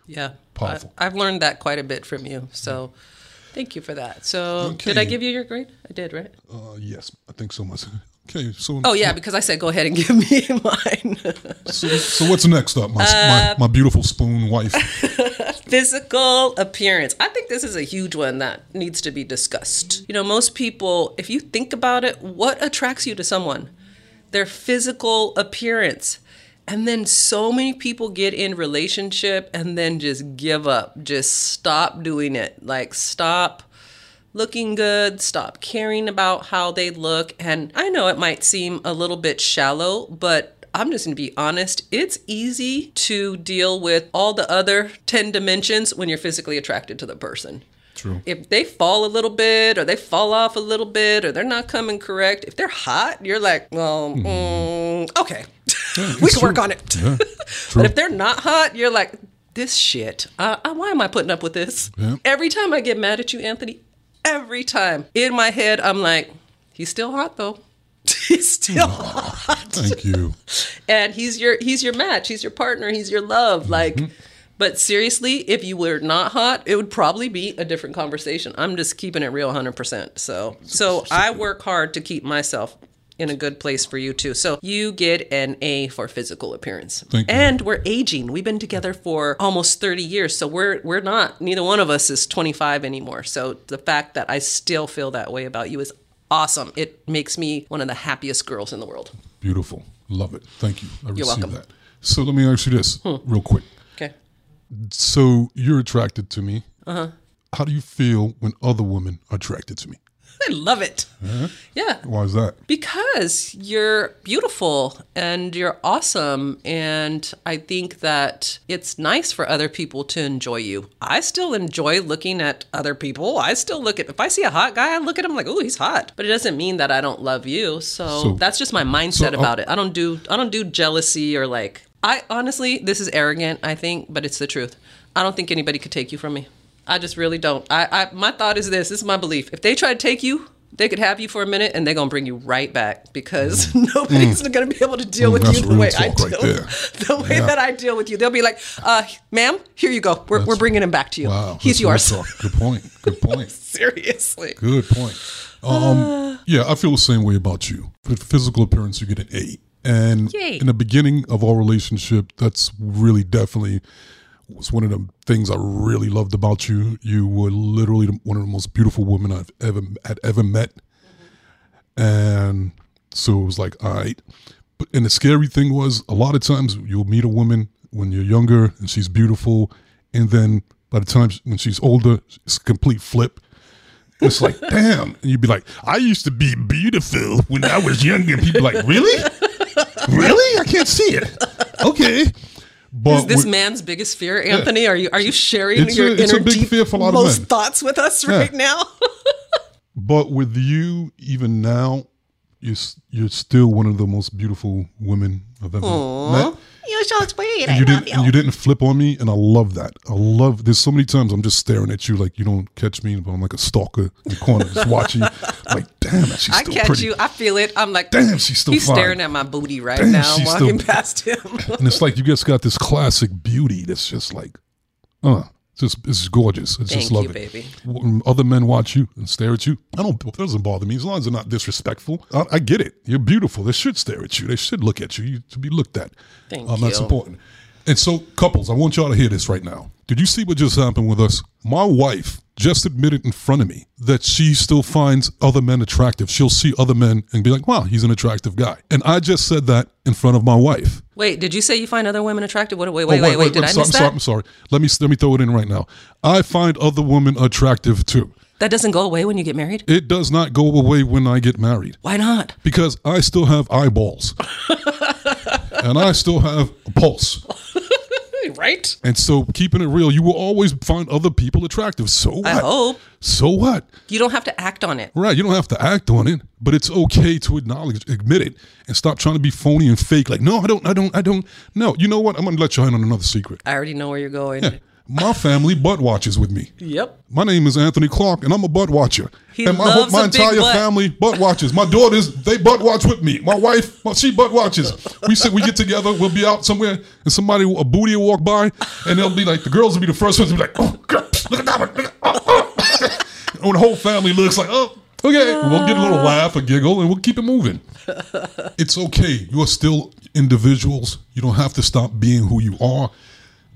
[SPEAKER 2] yeah.
[SPEAKER 1] Powerful.
[SPEAKER 2] I, I've learned that quite a bit from you. So thank you for that. So did I give you your grade? I did, right?
[SPEAKER 1] Uh, yes, I think so much. Okay, so
[SPEAKER 2] Oh yeah, because I said go ahead and give me mine.
[SPEAKER 1] So, so what's next up, my,
[SPEAKER 2] Uh,
[SPEAKER 1] my my beautiful spoon wife?
[SPEAKER 2] physical appearance. I think this is a huge one that needs to be discussed. You know, most people, if you think about it, what attracts you to someone? Their physical appearance. And then so many people get in relationship and then just give up. Just stop doing it. Like stop looking good, stop caring about how they look. And I know it might seem a little bit shallow, but I'm just gonna be honest. It's easy to deal with all the other 10 dimensions when you're physically attracted to the person.
[SPEAKER 1] True.
[SPEAKER 2] If they fall a little bit, or they fall off a little bit, or they're not coming correct, if they're hot, you're like, well, mm, okay, we
[SPEAKER 1] it's
[SPEAKER 2] can work
[SPEAKER 1] true.
[SPEAKER 2] on it.
[SPEAKER 1] Yeah,
[SPEAKER 2] But if they're not hot, you're like, this shit. Uh, uh, why am I putting up with this?
[SPEAKER 1] Yeah.
[SPEAKER 2] Every time I get mad at you, Anthony, every time in my head, I'm like, he's still hot though. he's still hot,
[SPEAKER 1] Thank you.
[SPEAKER 2] and he's your he's your match. He's your partner. He's your love. Like, but seriously, if you were not hot, it would probably be a different conversation. I'm just keeping it real, 100. percent So, so I work hard to keep myself. In a good place for you too. So you get an A for physical appearance.
[SPEAKER 1] Thank you.
[SPEAKER 2] And we're aging. We've been together for almost 30 years. So we're we're not neither one of us is 25 anymore. So the fact that I still feel that way about you is awesome. It makes me one of the happiest girls in the world.
[SPEAKER 1] Beautiful. Love it. Thank you. I
[SPEAKER 2] You're welcome.
[SPEAKER 1] that. So let me ask you this real quick.
[SPEAKER 2] Okay.
[SPEAKER 1] So you're attracted to me. Uh-huh. How do you feel when other women are attracted to me?
[SPEAKER 2] I love it. Yeah.
[SPEAKER 1] Why is that?
[SPEAKER 2] Because you're beautiful and you're awesome. And I think that it's nice for other people to enjoy you. I still enjoy looking at other people. I still look at, if I see a hot guy, I look at him like, oh, he's hot. But it doesn't mean that I don't love you. So,
[SPEAKER 1] So-
[SPEAKER 2] that's just my mindset
[SPEAKER 1] so, uh,
[SPEAKER 2] about it. I don't do, I don't do jealousy or like, I honestly, this is arrogant, I think, but it's the truth. I don't think anybody could take you from me. I just really don't. I, I my thought is this, this is my belief. If they try to take you, they could have you for a minute and they're gonna bring you right back because nobody's gonna be able to deal with
[SPEAKER 1] Mm. that's
[SPEAKER 2] you the way I deal.
[SPEAKER 1] right.
[SPEAKER 2] The way
[SPEAKER 1] Yeah.
[SPEAKER 2] that I deal with you. They'll be like, uh, ma'am, here you go. We're, we're bringing him back to you.
[SPEAKER 1] Wow.
[SPEAKER 2] He's
[SPEAKER 1] that's
[SPEAKER 2] yours.
[SPEAKER 1] Good point. Good point.
[SPEAKER 2] Seriously.
[SPEAKER 1] Good point. Um, yeah, I feel the same way about you. For physical appearance, you get an A. And
[SPEAKER 2] Yay.
[SPEAKER 1] in the beginning of our relationship, that's really definitely was one of the things I really loved about you. You were literally one of the most beautiful women I've ever had ever met. And so it was like, all right. But and the scary thing was a lot of times you'll meet a woman when you're younger and she's beautiful, and then by the time when she's older, it's a complete flip. It's like, damn. And you'd be like, I used to be beautiful when I was younger. And people like, really? Really? I can't see it. Okay. But
[SPEAKER 2] Is this man's biggest fear, Anthony? Are you are you sharing
[SPEAKER 1] It's
[SPEAKER 2] your
[SPEAKER 1] a- it's a
[SPEAKER 2] inner
[SPEAKER 1] big
[SPEAKER 2] deep
[SPEAKER 1] fear for a lot of men.
[SPEAKER 2] thoughts with us right now?
[SPEAKER 1] But with you, even now, you're you're still one of the most beautiful women I've ever met.
[SPEAKER 2] You're so sweet.
[SPEAKER 1] And you didn't and you didn't flip on me, and I love that. I love. There's so many times I'm just staring at you like you don't catch me, but I'm like a stalker in the corner just watching you. Like, damn, she's still I
[SPEAKER 2] catch
[SPEAKER 1] pretty.
[SPEAKER 2] you. I feel it. I'm like,
[SPEAKER 1] Damn, she's still
[SPEAKER 2] He's
[SPEAKER 1] fine.
[SPEAKER 2] staring at my booty right
[SPEAKER 1] Damn,
[SPEAKER 2] now,
[SPEAKER 1] she's
[SPEAKER 2] walking
[SPEAKER 1] still-
[SPEAKER 2] past him.
[SPEAKER 1] And it's like you just got this classic beauty that's just like, uh, it's just it's gorgeous. I just love
[SPEAKER 2] you,
[SPEAKER 1] it.
[SPEAKER 2] baby.
[SPEAKER 1] When other men watch you and stare at you, I don't. It doesn't bother me as long as they're not disrespectful. I, I get it. You're beautiful. They should stare at you. They should look at you. You to be looked at.
[SPEAKER 2] Thank
[SPEAKER 1] um, That's important. And so, couples, I want y'all to hear this right now. Did you see what just happened with us? My wife just admitted in front of me that she still finds other men attractive. She'll see other men and be like, "Wow, he's an attractive guy." And I just said that in front of my wife.
[SPEAKER 2] Wait, did you say you find other women attractive? Wait, wait,
[SPEAKER 1] Oh,
[SPEAKER 2] wait, wait, wait. Did
[SPEAKER 1] I'm
[SPEAKER 2] I
[SPEAKER 1] sorry,
[SPEAKER 2] miss
[SPEAKER 1] I'm sorry,
[SPEAKER 2] that?
[SPEAKER 1] I'm sorry. Let me let me throw it in right now. I find other women attractive too.
[SPEAKER 2] That doesn't go away when you get married?
[SPEAKER 1] It does not go away when I get married
[SPEAKER 2] Why not?
[SPEAKER 1] because I still have eyeballs and I still have a pulse.
[SPEAKER 2] Right?
[SPEAKER 1] And so, keeping it real, you will always find other people attractive. So what?
[SPEAKER 2] I hope.
[SPEAKER 1] So what?
[SPEAKER 2] You don't have to act on it.
[SPEAKER 1] Right? You don't have to act on it, but it's okay to acknowledge, admit it, and stop trying to be phony and fake. Like, no, I don't, I don't, I don't. No, you know what? I'm gonna let you in on another secret.
[SPEAKER 2] I already know where you're going.
[SPEAKER 1] My family butt watches with me.
[SPEAKER 2] Yep.
[SPEAKER 1] My name is Anthony Clark, and I'm a butt watcher.
[SPEAKER 2] He
[SPEAKER 1] and my,
[SPEAKER 2] loves
[SPEAKER 1] my
[SPEAKER 2] big
[SPEAKER 1] entire
[SPEAKER 2] butt.
[SPEAKER 1] family butt watches. My daughters, they butt watch with me. My wife, she butt watches. We sit, we get together. We'll be out somewhere, and somebody, a booty will walk by, and they'll be like, the girls will be the first ones to be like, oh, girl, look at that one. Look at, oh, oh. and the whole family looks like, oh, okay. We'll get a little laugh, a giggle, and we'll keep it moving. It's okay. You are still individuals. You don't have to stop being who you are,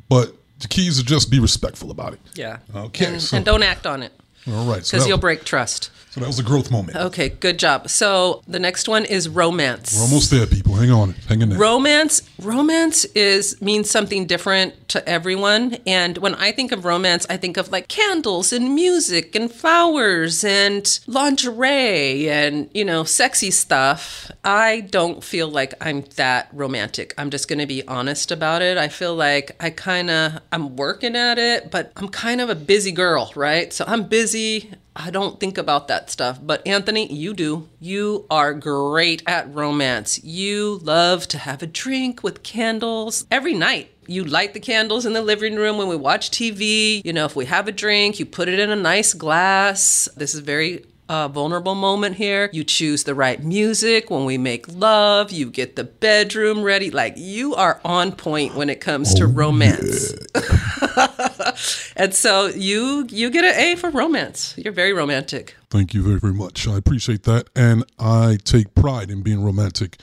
[SPEAKER 1] but the key is to just be respectful about it.
[SPEAKER 2] Yeah.
[SPEAKER 1] Okay,
[SPEAKER 2] And,
[SPEAKER 1] so-
[SPEAKER 2] and don't act on it
[SPEAKER 1] All right.
[SPEAKER 2] Because
[SPEAKER 1] that,
[SPEAKER 2] you'll break trust.
[SPEAKER 1] So that was a growth moment.
[SPEAKER 2] Okay, good job. So the next one is romance.
[SPEAKER 1] We're almost there, people. Hang on. Hang in there.
[SPEAKER 2] romance romance is means something different to everyone and when i think of romance i think of like candles and music and flowers and lingerie and you know sexy stuff i don't feel like i'm that romantic i'm just going to be honest about it i feel like i kind of i'm working at it but i'm kind of a busy girl right so i'm busy I don't think about that stuff. But Anthony, you do. You are great at romance. You love to have a drink with candles every night. You light the candles in the living room when we watch TV. You know, if we have a drink, you put it in a nice glass. This is very uh, vulnerable moment here. You choose the right music when we make love. You get the bedroom ready. Like you are on point when it comes to romance. and so you you get an A for romance. You're very romantic.
[SPEAKER 1] Thank you very, very much. I appreciate that. And I take pride in being romantic.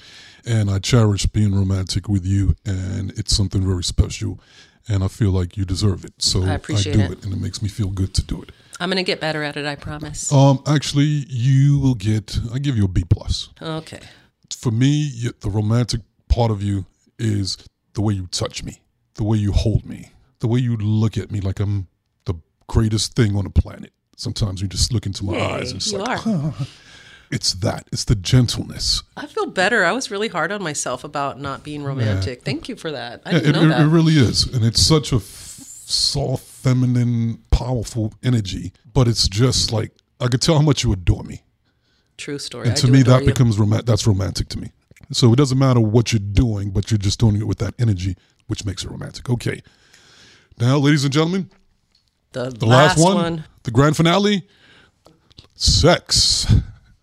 [SPEAKER 1] And I cherish being romantic with you. And it's something very special. And I feel like you deserve it. So
[SPEAKER 2] I appreciate
[SPEAKER 1] do
[SPEAKER 2] it.
[SPEAKER 1] it. And it makes me feel good to do it.
[SPEAKER 2] I'm gonna get better at it. I promise.
[SPEAKER 1] Um, actually, you will get, I give you a B plus.
[SPEAKER 2] Okay.
[SPEAKER 1] For me, the romantic part of you is the way you touch me, the way you hold me, the way you look at me like I'm the greatest thing on the planet. Sometimes you just look into my
[SPEAKER 2] Yay,
[SPEAKER 1] eyes and it's like,
[SPEAKER 2] are.
[SPEAKER 1] it's that. It's the gentleness.
[SPEAKER 2] I feel better. I was really hard on myself about not being romantic. Thank you for that. I
[SPEAKER 1] Yeah,
[SPEAKER 2] didn't
[SPEAKER 1] it,
[SPEAKER 2] know that.
[SPEAKER 1] it really is. And it's such a f- soft, feminine, powerful energy. But it's just like, I could tell how much you adore me.
[SPEAKER 2] True story.
[SPEAKER 1] And to me, that
[SPEAKER 2] you.
[SPEAKER 1] becomes romantic. That's romantic to me. So it doesn't matter what you're doing, but you're just doing it with that energy, which makes it romantic. Okay. Now, ladies and gentlemen,
[SPEAKER 2] the,
[SPEAKER 1] the last, one, the grand finale sex.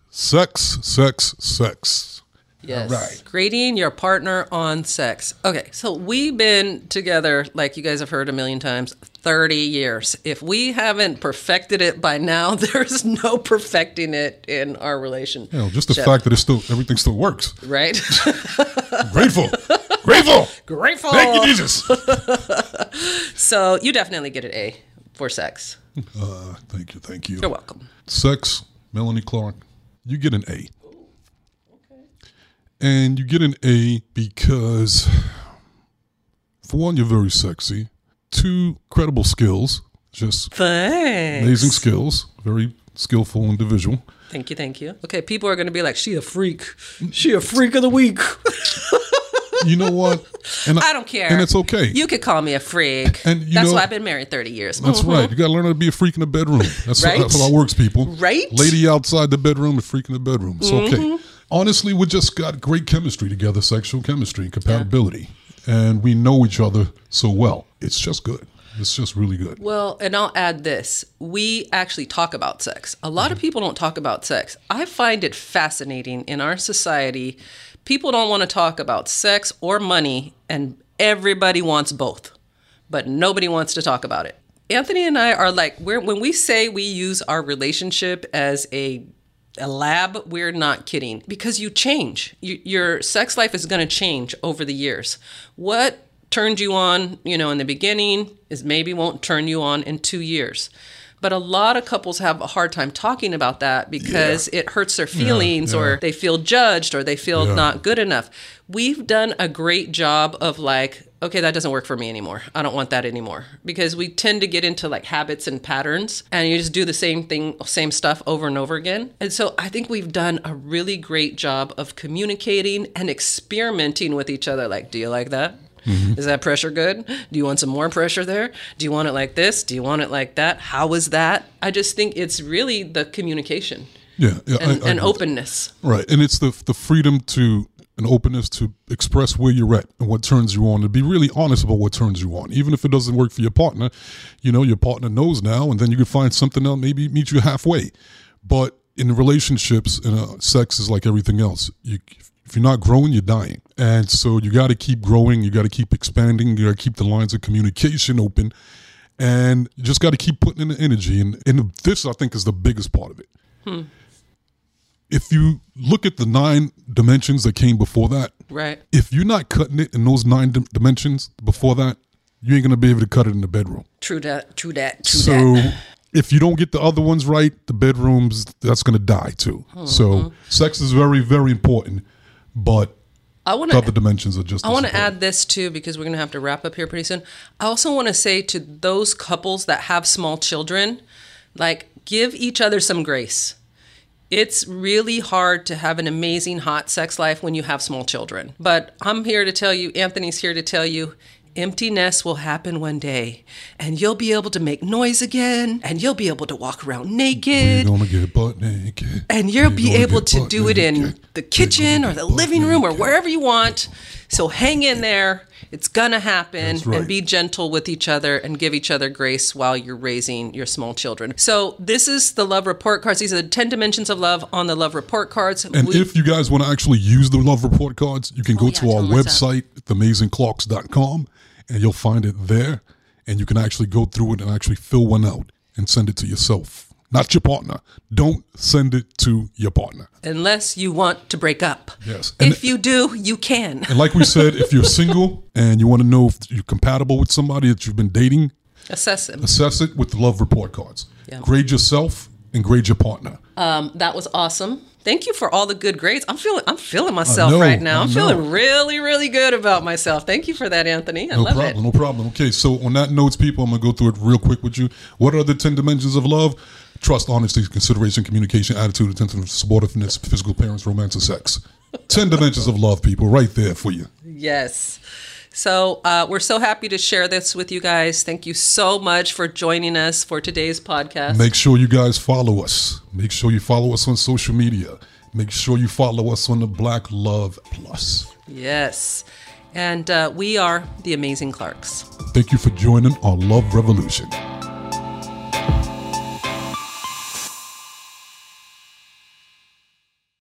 [SPEAKER 1] Sex, sex, sex.
[SPEAKER 2] Yes.
[SPEAKER 1] right.
[SPEAKER 2] Grading your partner on sex. Okay, so we've been together, like you guys have heard a million times, 30 years. If we haven't perfected it by now, there's no perfecting it in our relationship.
[SPEAKER 1] You know, just the fact that it still everything still works.
[SPEAKER 2] Right?
[SPEAKER 1] Grateful. Grateful.
[SPEAKER 2] Grateful.
[SPEAKER 1] Thank you, Jesus.
[SPEAKER 2] So you definitely get an A for sex.
[SPEAKER 1] Uh, thank you, thank you.
[SPEAKER 2] You're welcome.
[SPEAKER 1] Sex, Melanie Clark, you get an A. Okay. And you get an A because, for one, you're very sexy. Two, credible skills, just
[SPEAKER 2] Thanks.
[SPEAKER 1] amazing skills, very skillful individual.
[SPEAKER 2] Thank you, thank you. Okay, people are going to be like, she a freak. She a freak of the week.
[SPEAKER 1] You know what? And
[SPEAKER 2] I don't care.
[SPEAKER 1] And it's okay.
[SPEAKER 2] You could call me a freak.
[SPEAKER 1] And you
[SPEAKER 2] That's
[SPEAKER 1] know-
[SPEAKER 2] why I've been married 30 years.
[SPEAKER 1] That's
[SPEAKER 2] Mhm.
[SPEAKER 1] right. You got to learn how to be a freak in the bedroom. That's,
[SPEAKER 2] Right?
[SPEAKER 1] that's how it works, people.
[SPEAKER 2] Right?
[SPEAKER 1] Lady outside the bedroom, a freak in the bedroom. It's okay.
[SPEAKER 2] Mm-hmm.
[SPEAKER 1] Honestly, we just got great chemistry together, sexual chemistry and compatibility. And we know each other so well. It's just good. It's just really good.
[SPEAKER 2] Well, and I'll add this. We actually talk about sex. A lot of
[SPEAKER 1] Mm-hmm.
[SPEAKER 2] people don't talk about sex. I find it fascinating in our society. People don't want to talk about sex or money, and everybody wants both, but nobody wants to talk about it. Anthony and I are like, when we say we use our relationship as a a lab, we're not kidding because you change. You, your sex life is going to change over the years. What turned you on, you know, in the beginning is maybe won't turn you on in two years. But a lot of couples have a hard time talking about that because it hurts their feelings or they feel judged or they feel
[SPEAKER 1] Yeah.
[SPEAKER 2] not good enough. We've done a great job of like, okay, that doesn't work for me anymore. I don't want that anymore. Because we tend to get into like habits and patterns and you just do the same thing, same stuff over and over again. And so I think we've done a really great job of communicating and experimenting with each other. Like, do you like that? Is that pressure good? Do you want some more pressure there? Do you want it like this? Do you want it like that? How is that? I just think it's really the communication
[SPEAKER 1] Yeah. yeah
[SPEAKER 2] and,
[SPEAKER 1] I
[SPEAKER 2] and
[SPEAKER 1] agree.
[SPEAKER 2] openness.
[SPEAKER 1] Right. And it's the the freedom to an openness to express where you're at and what turns you on, to be really honest about what turns you on. Even if it doesn't work for your partner, you know, your partner knows now, and then you can find something else, maybe meet you halfway. But in relationships, and uh, sex is like everything else. You, if you're not growing, you're dying. And so you got to keep growing. You got to keep expanding. You got to keep the lines of communication open. And you just got to keep putting in the energy. And, and this, I think, is the biggest part of it hmm. if you look at the nine dimensions that came before that,
[SPEAKER 2] Right.
[SPEAKER 1] if you're not cutting it in those nine dim- dimensions before that, you ain't gonna be able to cut it in the bedroom.
[SPEAKER 2] True that. True that. True
[SPEAKER 1] So
[SPEAKER 2] that.
[SPEAKER 1] if you don't get the other ones right, the bedrooms that's gonna die too. Hmm, so hmm. sex is very, very important, but
[SPEAKER 2] I want
[SPEAKER 1] the other dimensions are just.
[SPEAKER 2] I want to add this too because we're going to have to wrap up here pretty soon. I also want to say to those couples that have small children, like give each other some grace. It's really hard to have an amazing hot sex life when you have small children. But I'm here to tell you, Anthony's here to tell you, emptiness will happen one day and you'll be able to make noise again and you'll be able to walk around naked
[SPEAKER 1] gonna get butt naked.
[SPEAKER 2] and you'll be able to do it in the kitchen or the living room or wherever you want. So hang in there. It's gonna happen
[SPEAKER 1] right.
[SPEAKER 2] and be gentle with each other and give each other grace while you're raising your small children. So this is the love report cards. These are the 10 dimensions of love on the love report cards.
[SPEAKER 1] And
[SPEAKER 2] We-
[SPEAKER 1] if you guys want to actually use the love report cards, you can oh, go
[SPEAKER 2] yeah,
[SPEAKER 1] to our
[SPEAKER 2] them what's up.
[SPEAKER 1] website, theamazingclarks.com, and you'll find it there. And you can actually go through it and actually fill one out and send it to yourself, not your partner. Don't send it to your partner.
[SPEAKER 2] unless you want to break up.
[SPEAKER 1] Yes. And-
[SPEAKER 2] if you do, you can.
[SPEAKER 1] And like we said, if you're single and you want to know if you're compatible with somebody that you've been dating,
[SPEAKER 2] Assess it.
[SPEAKER 1] assess it with the love report cards.
[SPEAKER 2] Yeah.
[SPEAKER 1] Grade yourself and grade your partner.
[SPEAKER 2] Um, that was awesome. Thank you for all the good grades. I'm feeling I'm feeling myself
[SPEAKER 1] know,
[SPEAKER 2] right now. I'm feeling really, really good about myself. Thank you for that, Anthony. I
[SPEAKER 1] No
[SPEAKER 2] love
[SPEAKER 1] problem,
[SPEAKER 2] it.
[SPEAKER 1] no problem. Okay, so on that notes, people, I'm gonna go through it real quick with you. What are the ten dimensions of love? Trust, honesty, consideration, communication, attitude, attention, subordinateness, physical parents, romance, and sex. Ten dimensions of love, people, right there for you.
[SPEAKER 2] Yes. So uh, we're so happy to share this with you guys. Thank you so much for joining us for today's podcast.
[SPEAKER 1] Make sure you guys follow us. Make sure you follow us on social media. Make sure you follow us on the Black Love Plus.
[SPEAKER 2] yes. And uh, we are the Amazing Clarks.
[SPEAKER 1] Thank you for joining our love revolution.